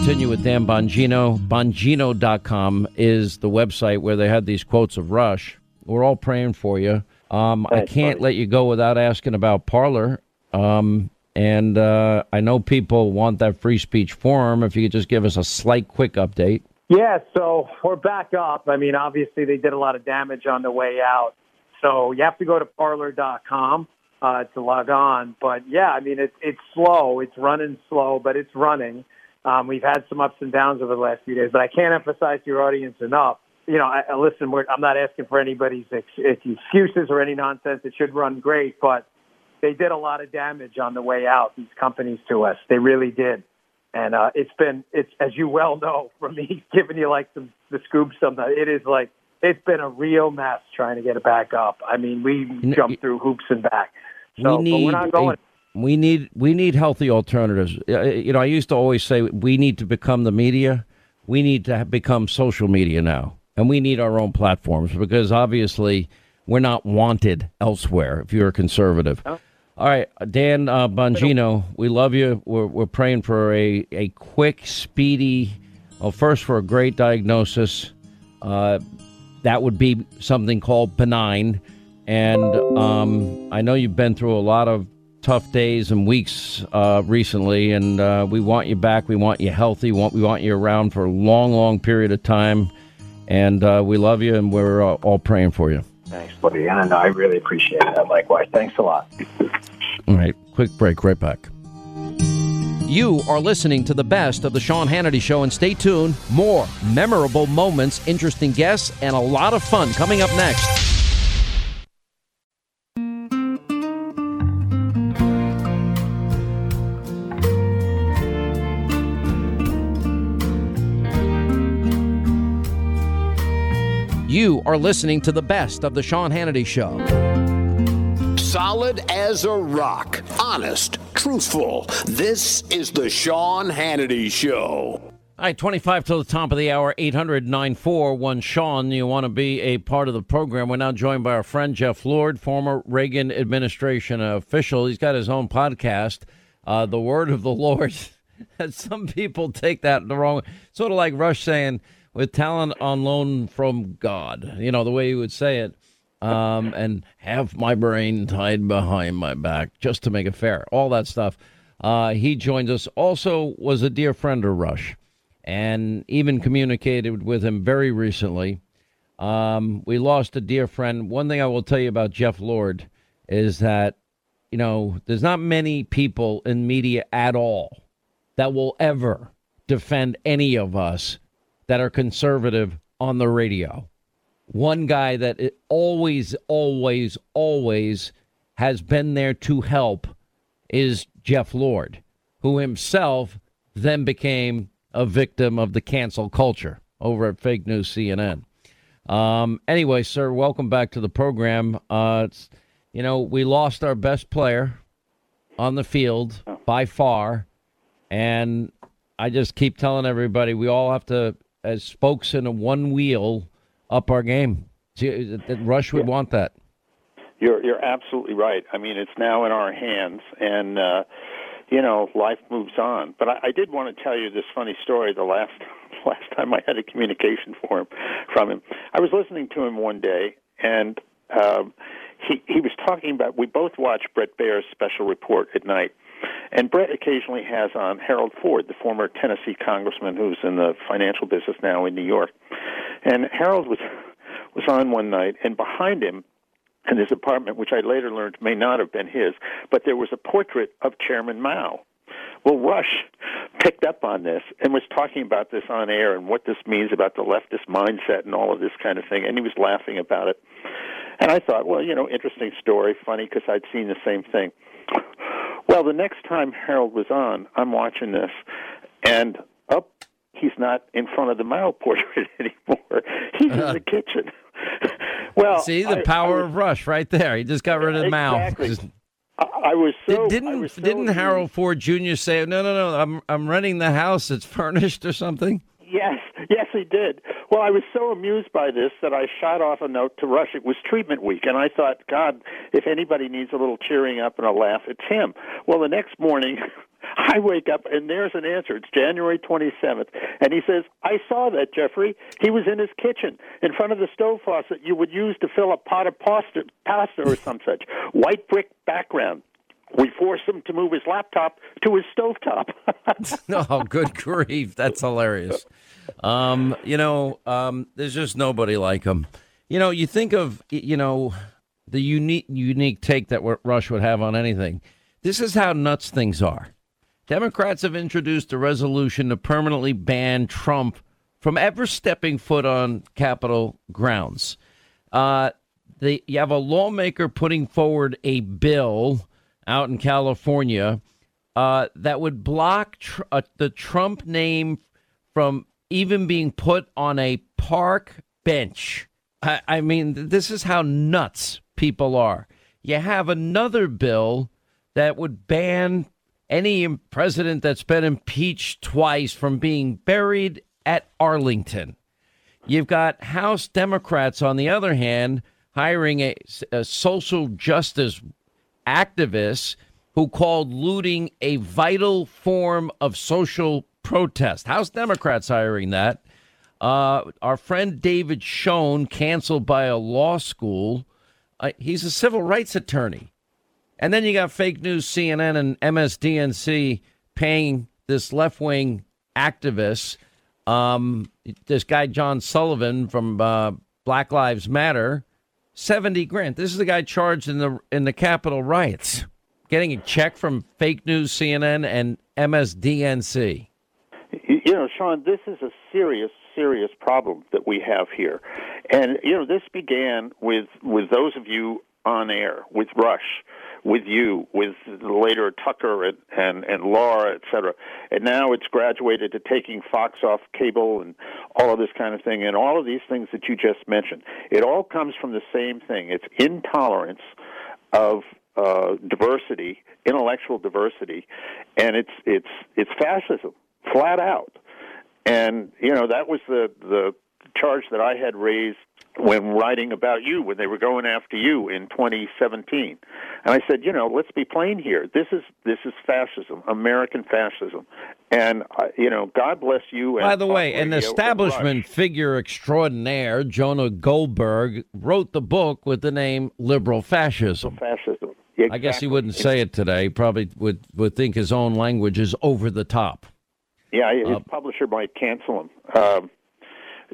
E: Continue with Dan Bongino, Bongino.com is the website where they had these quotes of Rush. We're all praying for you. Um, I can't let you go without asking about Parler. Um, and uh, I know people want that free speech forum. If you could just give us a slight, quick update.
Q: Yeah, so we're back up. I mean, obviously they did a lot of damage on the way out. So you have to go to parler.com uh, to log on. But yeah, I mean, it's it's slow. It's running slow, but it's running. Um, we've had some ups and downs over the last few days, but I can't emphasize to your audience enough. You know, I, I listen, we're, I'm not asking for anybody's ex- excuses or any nonsense. It should run great, but they did a lot of damage on the way out. These companies to us, they really did. And uh, it's been, it's as you well know from me <laughs> giving you like some the scoops. Sometimes it is like it's been a real mess trying to get it back up. I mean, we jumped through hoops and back. So,
E: we
Q: but
E: need
Q: we're not going.
E: a- we need we need healthy alternatives. Uh, You know, I used to always say we need to become the media. We need to become social media now, and we need our own platforms because obviously we're not wanted elsewhere. If you're a conservative. All right, Dan uh, Bongino, we love you. We're, we're praying for a, a quick, speedy, well, first for a great diagnosis. Uh, that would be something called benign. And um, I know you've been through a lot of tough days and weeks uh, recently, and uh, we want you back. We want you healthy. We want, we want you around for a long, long period of time. And uh, we love you, and we're uh, all praying for you.
R: Thanks, buddy. And I really appreciate that. Likewise. Thanks a lot.
E: All right, quick break, right back.
N: You are listening to the best of the Sean Hannity Show, and stay tuned. More memorable moments, interesting guests, and a lot of fun coming up next. You are listening to the best of the Sean Hannity Show.
A: Solid as a rock. Honest. Truthful. This is the Sean Hannity Show.
E: All right, 25 till the top of the hour, 800 941 Sean. You want to be a part of the program. We're now joined by our friend Jeff Lord, former Reagan administration official. He's got his own podcast, uh, The Word of the Lord. <laughs> Some people take that the wrong Sort of like Rush saying, with talent on loan from God, you know, the way he would say it. Um, and have my brain tied behind my back just to make it fair. All that stuff. Uh, he joins us. Also, was a dear friend of Rush and even communicated with him very recently. Um, we lost a dear friend. One thing I will tell you about Jeff Lord is that, you know, there's not many people in media at all that will ever defend any of us that are conservative on the radio. One guy that always, always, always has been there to help is Jeff Lord, who himself then became a victim of the cancel culture over at Fake News CNN. Um, anyway, sir, welcome back to the program. Uh, you know, we lost our best player on the field by far, and I just keep telling everybody we all have to, as spokes in a one wheel, up our game. See, Rush would want that.
S: You're you're absolutely right. I mean, it's now in our hands, and uh, you know, life moves on. But I, I did want to tell you this funny story. The last <laughs> last time I had a communication for him from him, I was listening to him one day, and um, he he was talking about. We both watch Bret Baier's special report at night. And Bret occasionally has on Harold Ford, the former Tennessee congressman who's in the financial business now in New York. And Harold was was on one night, and behind him in his apartment, which I later learned may not have been his, but there was a portrait of Chairman Mao. Well, Rush picked up on this and was talking about this on air and what this means about the leftist mindset and all of this kind of thing, and he was laughing about it. And I thought, well, you know, interesting story, funny because I'd seen the same thing. Well, the next time Harold was on, I'm watching this, and up he's not in front of the Mao portrait <laughs> anymore. He's in the <laughs> kitchen. well,
E: See the
S: I-
E: power
S: I was-
E: of Rush right there. He just got rid of Mao.
S: Exactly. I was so.
E: didn't
S: was so
E: didn't. Harold Ford Jr. say, "No, no, no, I'm I'm renting the house. It's furnished or something"?
S: Yes, <laughs> yes, he did. Well, I was so amused by this that I shot off a note to Rush. It was treatment week, and I thought, God, if anybody needs a little cheering up and a laugh, it's him. Well, the next morning, <laughs> I wake up and there's an answer. It's January 27th. And he says, I saw that, Jeffrey. He was in his kitchen in front of the stove faucet you would use to fill a pot of pasta, pasta or some such. White brick background. We forced him to move his laptop to his stovetop. <laughs>
E: oh, good grief. That's hilarious. Um, you know, um, there's just nobody like him. You know, you think of, you know, the unique unique take that Rush would have on anything. This is how nuts things are. Democrats have introduced a resolution to permanently ban Trump from ever stepping foot on Capitol grounds. Uh, the, you have a lawmaker putting forward a bill out in California uh, that would block tr- uh, the Trump name from even being put on a park bench. I, I mean, this is how nuts people are. You have another bill that would ban any president that's been impeached twice from being buried at Arlington. You've got House Democrats, on the other hand, hiring a, a social justice activist who called looting a vital form of social protest. House Democrats hiring that. Uh, our friend David Schoen, canceled by a law school. Uh, he's a civil rights attorney. And then you got fake news CNN and MSDNC paying this left wing activist, um, this guy John Sullivan from uh, Black Lives Matter, seventy grand. This is the guy charged in the in the Capitol riots, getting a check from fake news CNN and MSDNC.
S: You know, Sean, this is a serious, serious problem that we have here, and you know, this began with with those of you on air with Rush with you, with later Tucker and, and, and Laura, et cetera. And now it's graduated to taking Fox off cable and all of this kind of thing, and all of these things that you just mentioned. It all comes from the same thing. It's intolerance of uh, diversity, intellectual diversity, and it's it's it's fascism, flat out. And you know that was the the charge that I had raised when writing about you when they were going after you in 2017 and i said you know let's be plain here. This is this is fascism american fascism. And uh, you know god bless you
E: by the way an establishment figure extraordinaire jonah goldberg wrote the book with the name liberal fascism.
S: Fascism.
E: Exactly. i guess he wouldn't say it today. He probably would would think his own language is over the top
S: yeah his uh, publisher might cancel him um,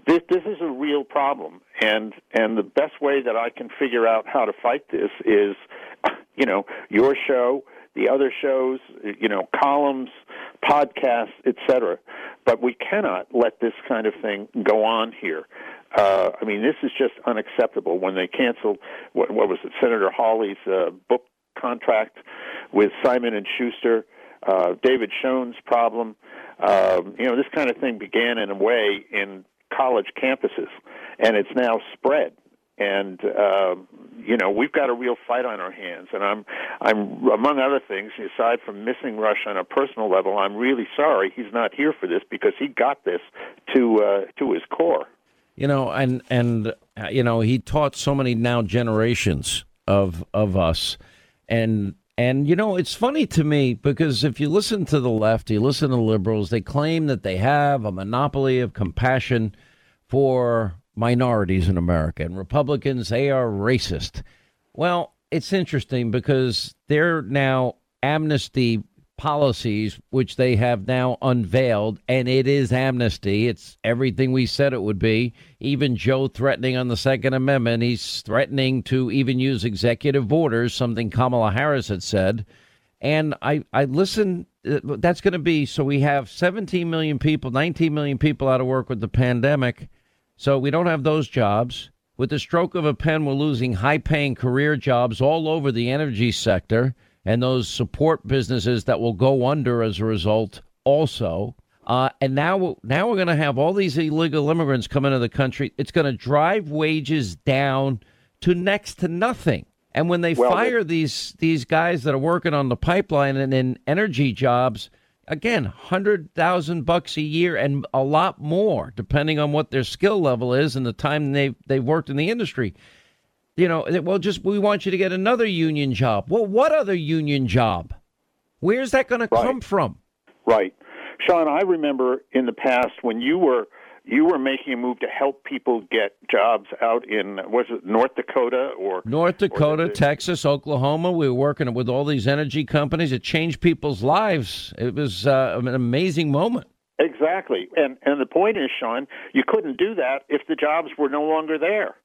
S: this this is a real problem, and and the best way that I can figure out how to fight this is, <laughs> you know, your show, the other shows, you know, columns, podcasts, etc. But we cannot let this kind of thing go on here. Uh, I mean, this is just unacceptable. When they canceled, what, what was it, Senator Hawley's uh, book contract with Simon and Schuster, uh, David Schoen's problem. Um, you know, this kind of thing began in a way in college campuses, and it's now spread. And uh, you know we've got a real fight on our hands, and I'm, I'm among other things. Aside from missing Rush on a personal level, I'm really sorry he's not here for this because he got this to uh, to his core.
E: You know, and and uh, you know he taught so many now generations of of us, and and you know, it's funny to me because if you listen to the left, you listen to liberals, they claim that they have a monopoly of compassion for minorities in America. And Republicans, they are racist. Well, it's interesting because they're now amnesty policies, which they have now unveiled, and it is amnesty. It's everything we said it would be. Even Joe threatening on the Second Amendment, he's threatening to even use executive orders, something Kamala Harris had said. And I, I listen, uh, that's going to be so we have 17 million people, 19 million people out of work with the pandemic. So we don't have those jobs. With the stroke of a pen, we're losing high paying career jobs all over the energy sector and those support businesses that will go under as a result also. Uh, and now, now we're going to have all these illegal immigrants come into the country. It's going to drive wages down to next to nothing. And when they well, fire these these guys that are working on the pipeline and in energy jobs, again, hundred thousand bucks a year and a lot more, depending on what their skill level is and the time they they've worked in the industry you know, well, just we want you to get another union job. Well, what other union job? Where's that going to come from?
S: Right. Sean, I remember in the past when you were you were making a move to help people get jobs out in was it North Dakota or
E: North Dakota, Texas, Oklahoma. We were working with all these energy companies. It changed people's lives. It was uh, an amazing moment.
S: Exactly. And and the point is, Sean, you couldn't do that if the jobs were no longer there.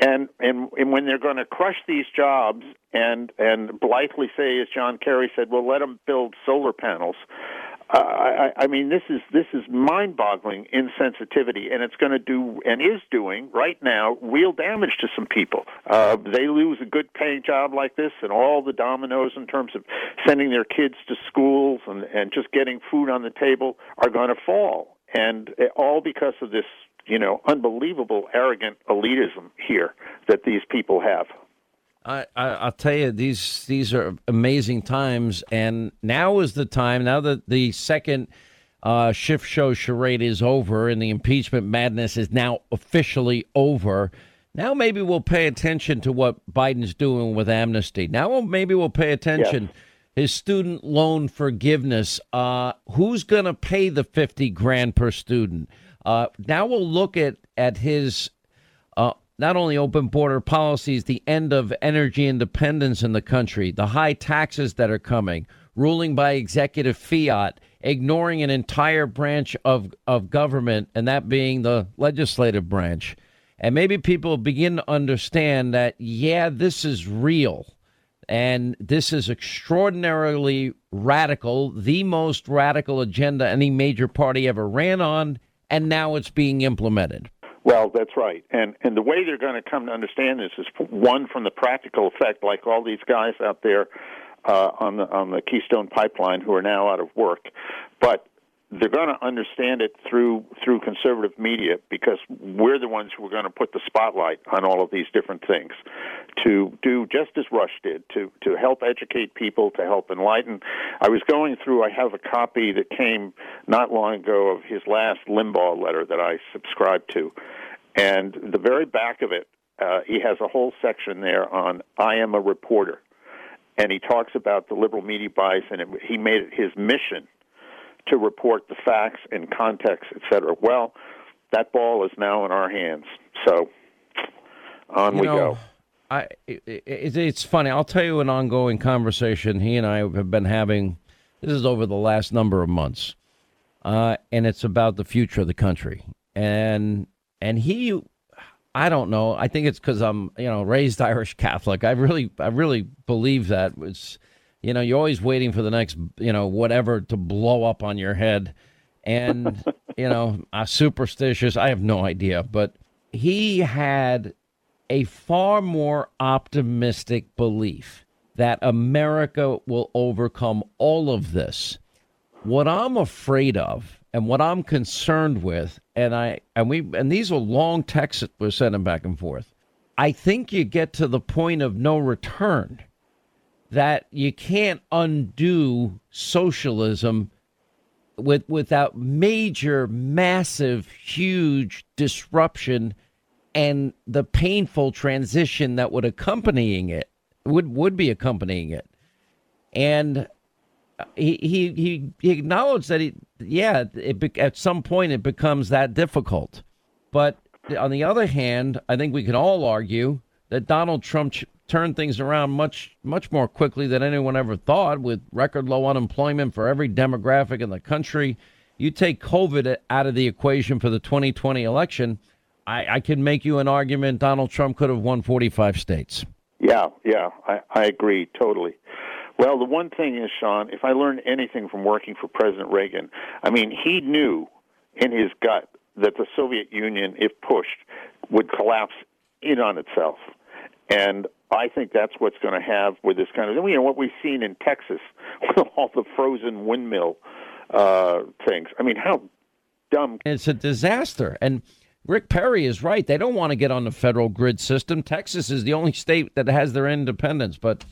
S: And and and when they're going to crush these jobs and and blithely say, as John Kerry said, well, let them build solar panels. Uh, I, I mean, this is this is mind-boggling insensitivity, and it's going to do and is doing right now real damage to some people. Uh, they lose a good-paying job like this, and all the dominoes in terms of sending their kids to schools and and just getting food on the table are going to fall, and uh, all because of this, you know, unbelievable arrogant elitism here that these people have.
E: I, I I'll tell you these these are amazing times, and now is the time. Now that the second uh, shift show charade is over and the impeachment madness is now officially over. Now maybe we'll pay attention to what Biden's doing with amnesty. Now maybe we'll pay attention. His student loan forgiveness. Uh, who's going to pay the fifty grand per student? Uh, now we'll look at at his uh, not only open border policies, the end of energy independence in the country, the high taxes that are coming, ruling by executive fiat, ignoring an entire branch of, of government, and that being the legislative branch. And maybe people begin to understand that, yeah, this is real. And this is extraordinarily radical, the most radical agenda any major party ever ran on, and now it's being implemented.
S: Well, that's right, and and the way they're going to come to understand this is one from the practical effect, like all these guys out there uh, on the on the Keystone Pipeline who are now out of work, but they're going to understand it through through conservative media because we're the ones who are going to put the spotlight on all of these different things to do just as Rush did to to help educate people to help enlighten. I was going through. I have a copy that came not long ago of his last Limbaugh letter that I subscribed to, and the very back of it, uh, he has a whole section there on "I am a reporter," and he talks about the liberal media bias, and it, he made it his mission to report the facts and context, et cetera. Well, that ball is now in our hands. So on
E: You
S: we
E: know,
S: go.
E: I it, it's funny. I'll tell you an ongoing conversation he and I have been having. This is over the last number of months, uh, and it's about the future of the country. And and he, I don't know. I think it's because I'm you know raised <laughs> Irish Catholic. I really I really believe that it's you know you're always waiting for the next you know whatever to blow up on your head, and <laughs> you know uh, superstitious. I have no idea, but he had a far more optimistic belief that America will overcome all of this. What I'm afraid of and what I'm concerned with, and I and we and these are long texts we're sending back and forth. I think you get to the point of no return that you can't undo socialism with without major, massive, huge disruption and the painful transition that would accompanying it would would be accompanying it. And uh, he he he, he acknowledged that he yeah it, at some point it becomes that difficult. But on the other hand, I think we can all argue that Donald Trump ch- turned things around much much more quickly than anyone ever thought with record low unemployment for every demographic in the country. You take COVID out of the equation for the 2020 election, I, I can make you an argument Donald Trump could have won 45 states.
S: Yeah, yeah, I, I agree totally. Well, the one thing is, Sean, if I learned anything from working for President Reagan, I mean, he knew in his gut that the Soviet Union, if pushed, would collapse in on itself. And I think that's what's going to have with this kind of, you know, what we've seen in Texas <laughs> with all the frozen windmill uh, things. I mean, how dumb.
E: It's a disaster. And Rick Perry is right. They don't want to get on the federal grid system. Texas is the only state that has their independence. But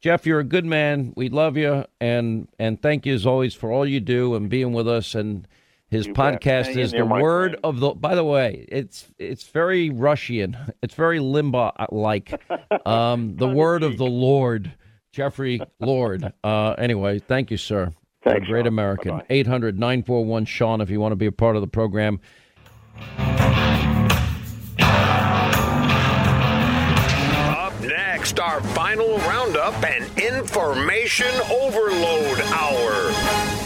E: Jeff, you're a good man. We love you, and and thank you as always for all you do and being with us. And his
S: You
E: podcast is the
S: my
E: word of the. By the way, it's it's very Russian. It's very Limbaugh like. <laughs> Um, the word of the Lord. Jeffrey Lord. Uh, anyway, thank you, sir.
R: Thanks,
E: a great American. 800 941 Sean, if you want to be a part of the program.
A: Up next, our final roundup and information overload hour.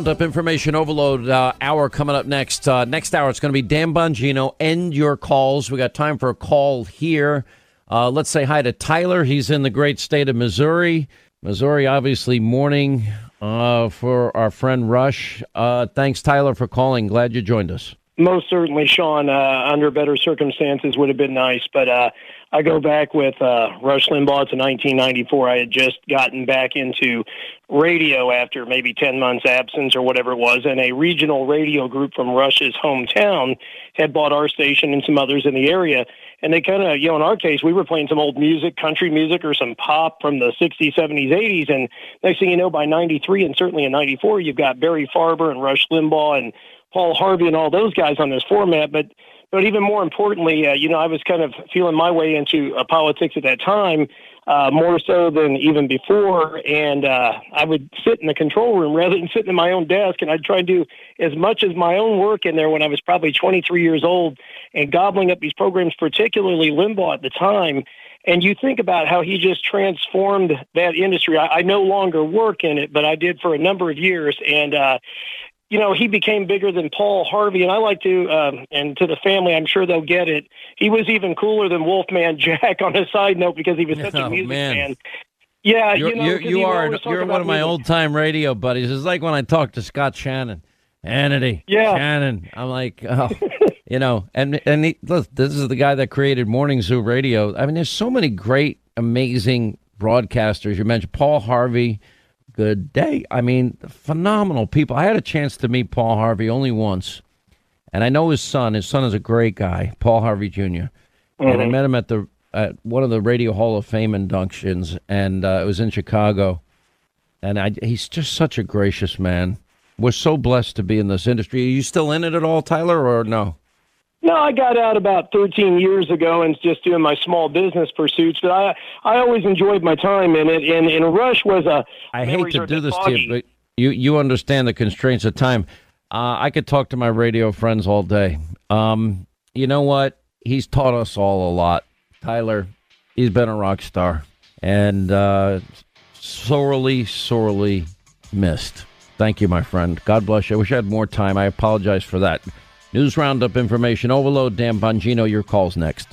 E: Roundup, information overload uh, hour coming up next. Uh, next hour, it's going to be Dan Bongino. End your calls. We got time for a call here. Uh, let's say hi to Tyler. He's in the great state of Missouri. Missouri, obviously, mourning uh, for our friend Rush. Uh, thanks, Tyler, for calling. Glad you joined us.
T: Most certainly, Sean. Uh, under better circumstances, would have been nice. But uh, I go back with uh, Rush Limbaugh to 1994. I had just gotten back into radio after maybe 10 months absence or whatever it was, and a regional radio group from Rush's hometown had bought our station and some others in the area. And they kind of, you know, in our case, we were playing some old music, country music, or some pop from the 60s, 70s, 80s. And next thing you know, by 93 and certainly in 94, you've got Barry Farber and Rush Limbaugh and Paul Harvey and all those guys on this format. But but even more importantly, uh, you know, I was kind of feeling my way into uh, politics at that time, uh, more so than even before. And uh, I would sit in the control room rather than sitting at my own desk, and I'd try and do as much as my own work in there when I was probably 23 years old and gobbling up these programs, particularly Limbaugh at the time. And you think about how he just transformed that industry. I, I no longer work in it, but I did for a number of years. And, uh, you know, he became bigger than Paul Harvey. And I like to, um, and to the family, I'm sure they'll get it. He was even cooler than Wolfman <laughs> Jack on a side note because he was such
E: Oh,
T: a music
E: man.
T: fan. Yeah,
E: You're,
T: you know,
E: you're, you are you're one of my old time radio buddies. It's like when I talk to Scott Shannon, Hannity,
T: Yeah.
E: Shannon. I'm like, oh, you know, and and he, look, this is the guy that created Morning Zoo Radio. I mean, there's so many great, amazing broadcasters. You mentioned Paul Harvey. Good day. I mean, phenomenal people. I had a chance to meet Paul Harvey only once, and I know his son. His son is a great guy, Paul Harvey Jr. And I
T: Mhm.
E: met him at the at one of the Radio Hall of Fame inductions, and uh, it was in Chicago. And I, he's just such a gracious man. We're so blessed to be in this industry. Are you still in it at all, Tyler, or no?
T: No, I got out about 13 years ago and just doing my small business pursuits. But I, I always enjoyed my time in it. And, and Rush was a.
E: I hate to do this to you, but you you understand the constraints of time. Uh, I could talk to my radio friends all day. Um, you know what? He's taught us all a lot. Tyler, he's been a rock star and uh, sorely, sorely missed. Thank you, my friend. God bless you. I wish I had more time. I apologize for that. News roundup information overload. Dan Bongino, your calls next.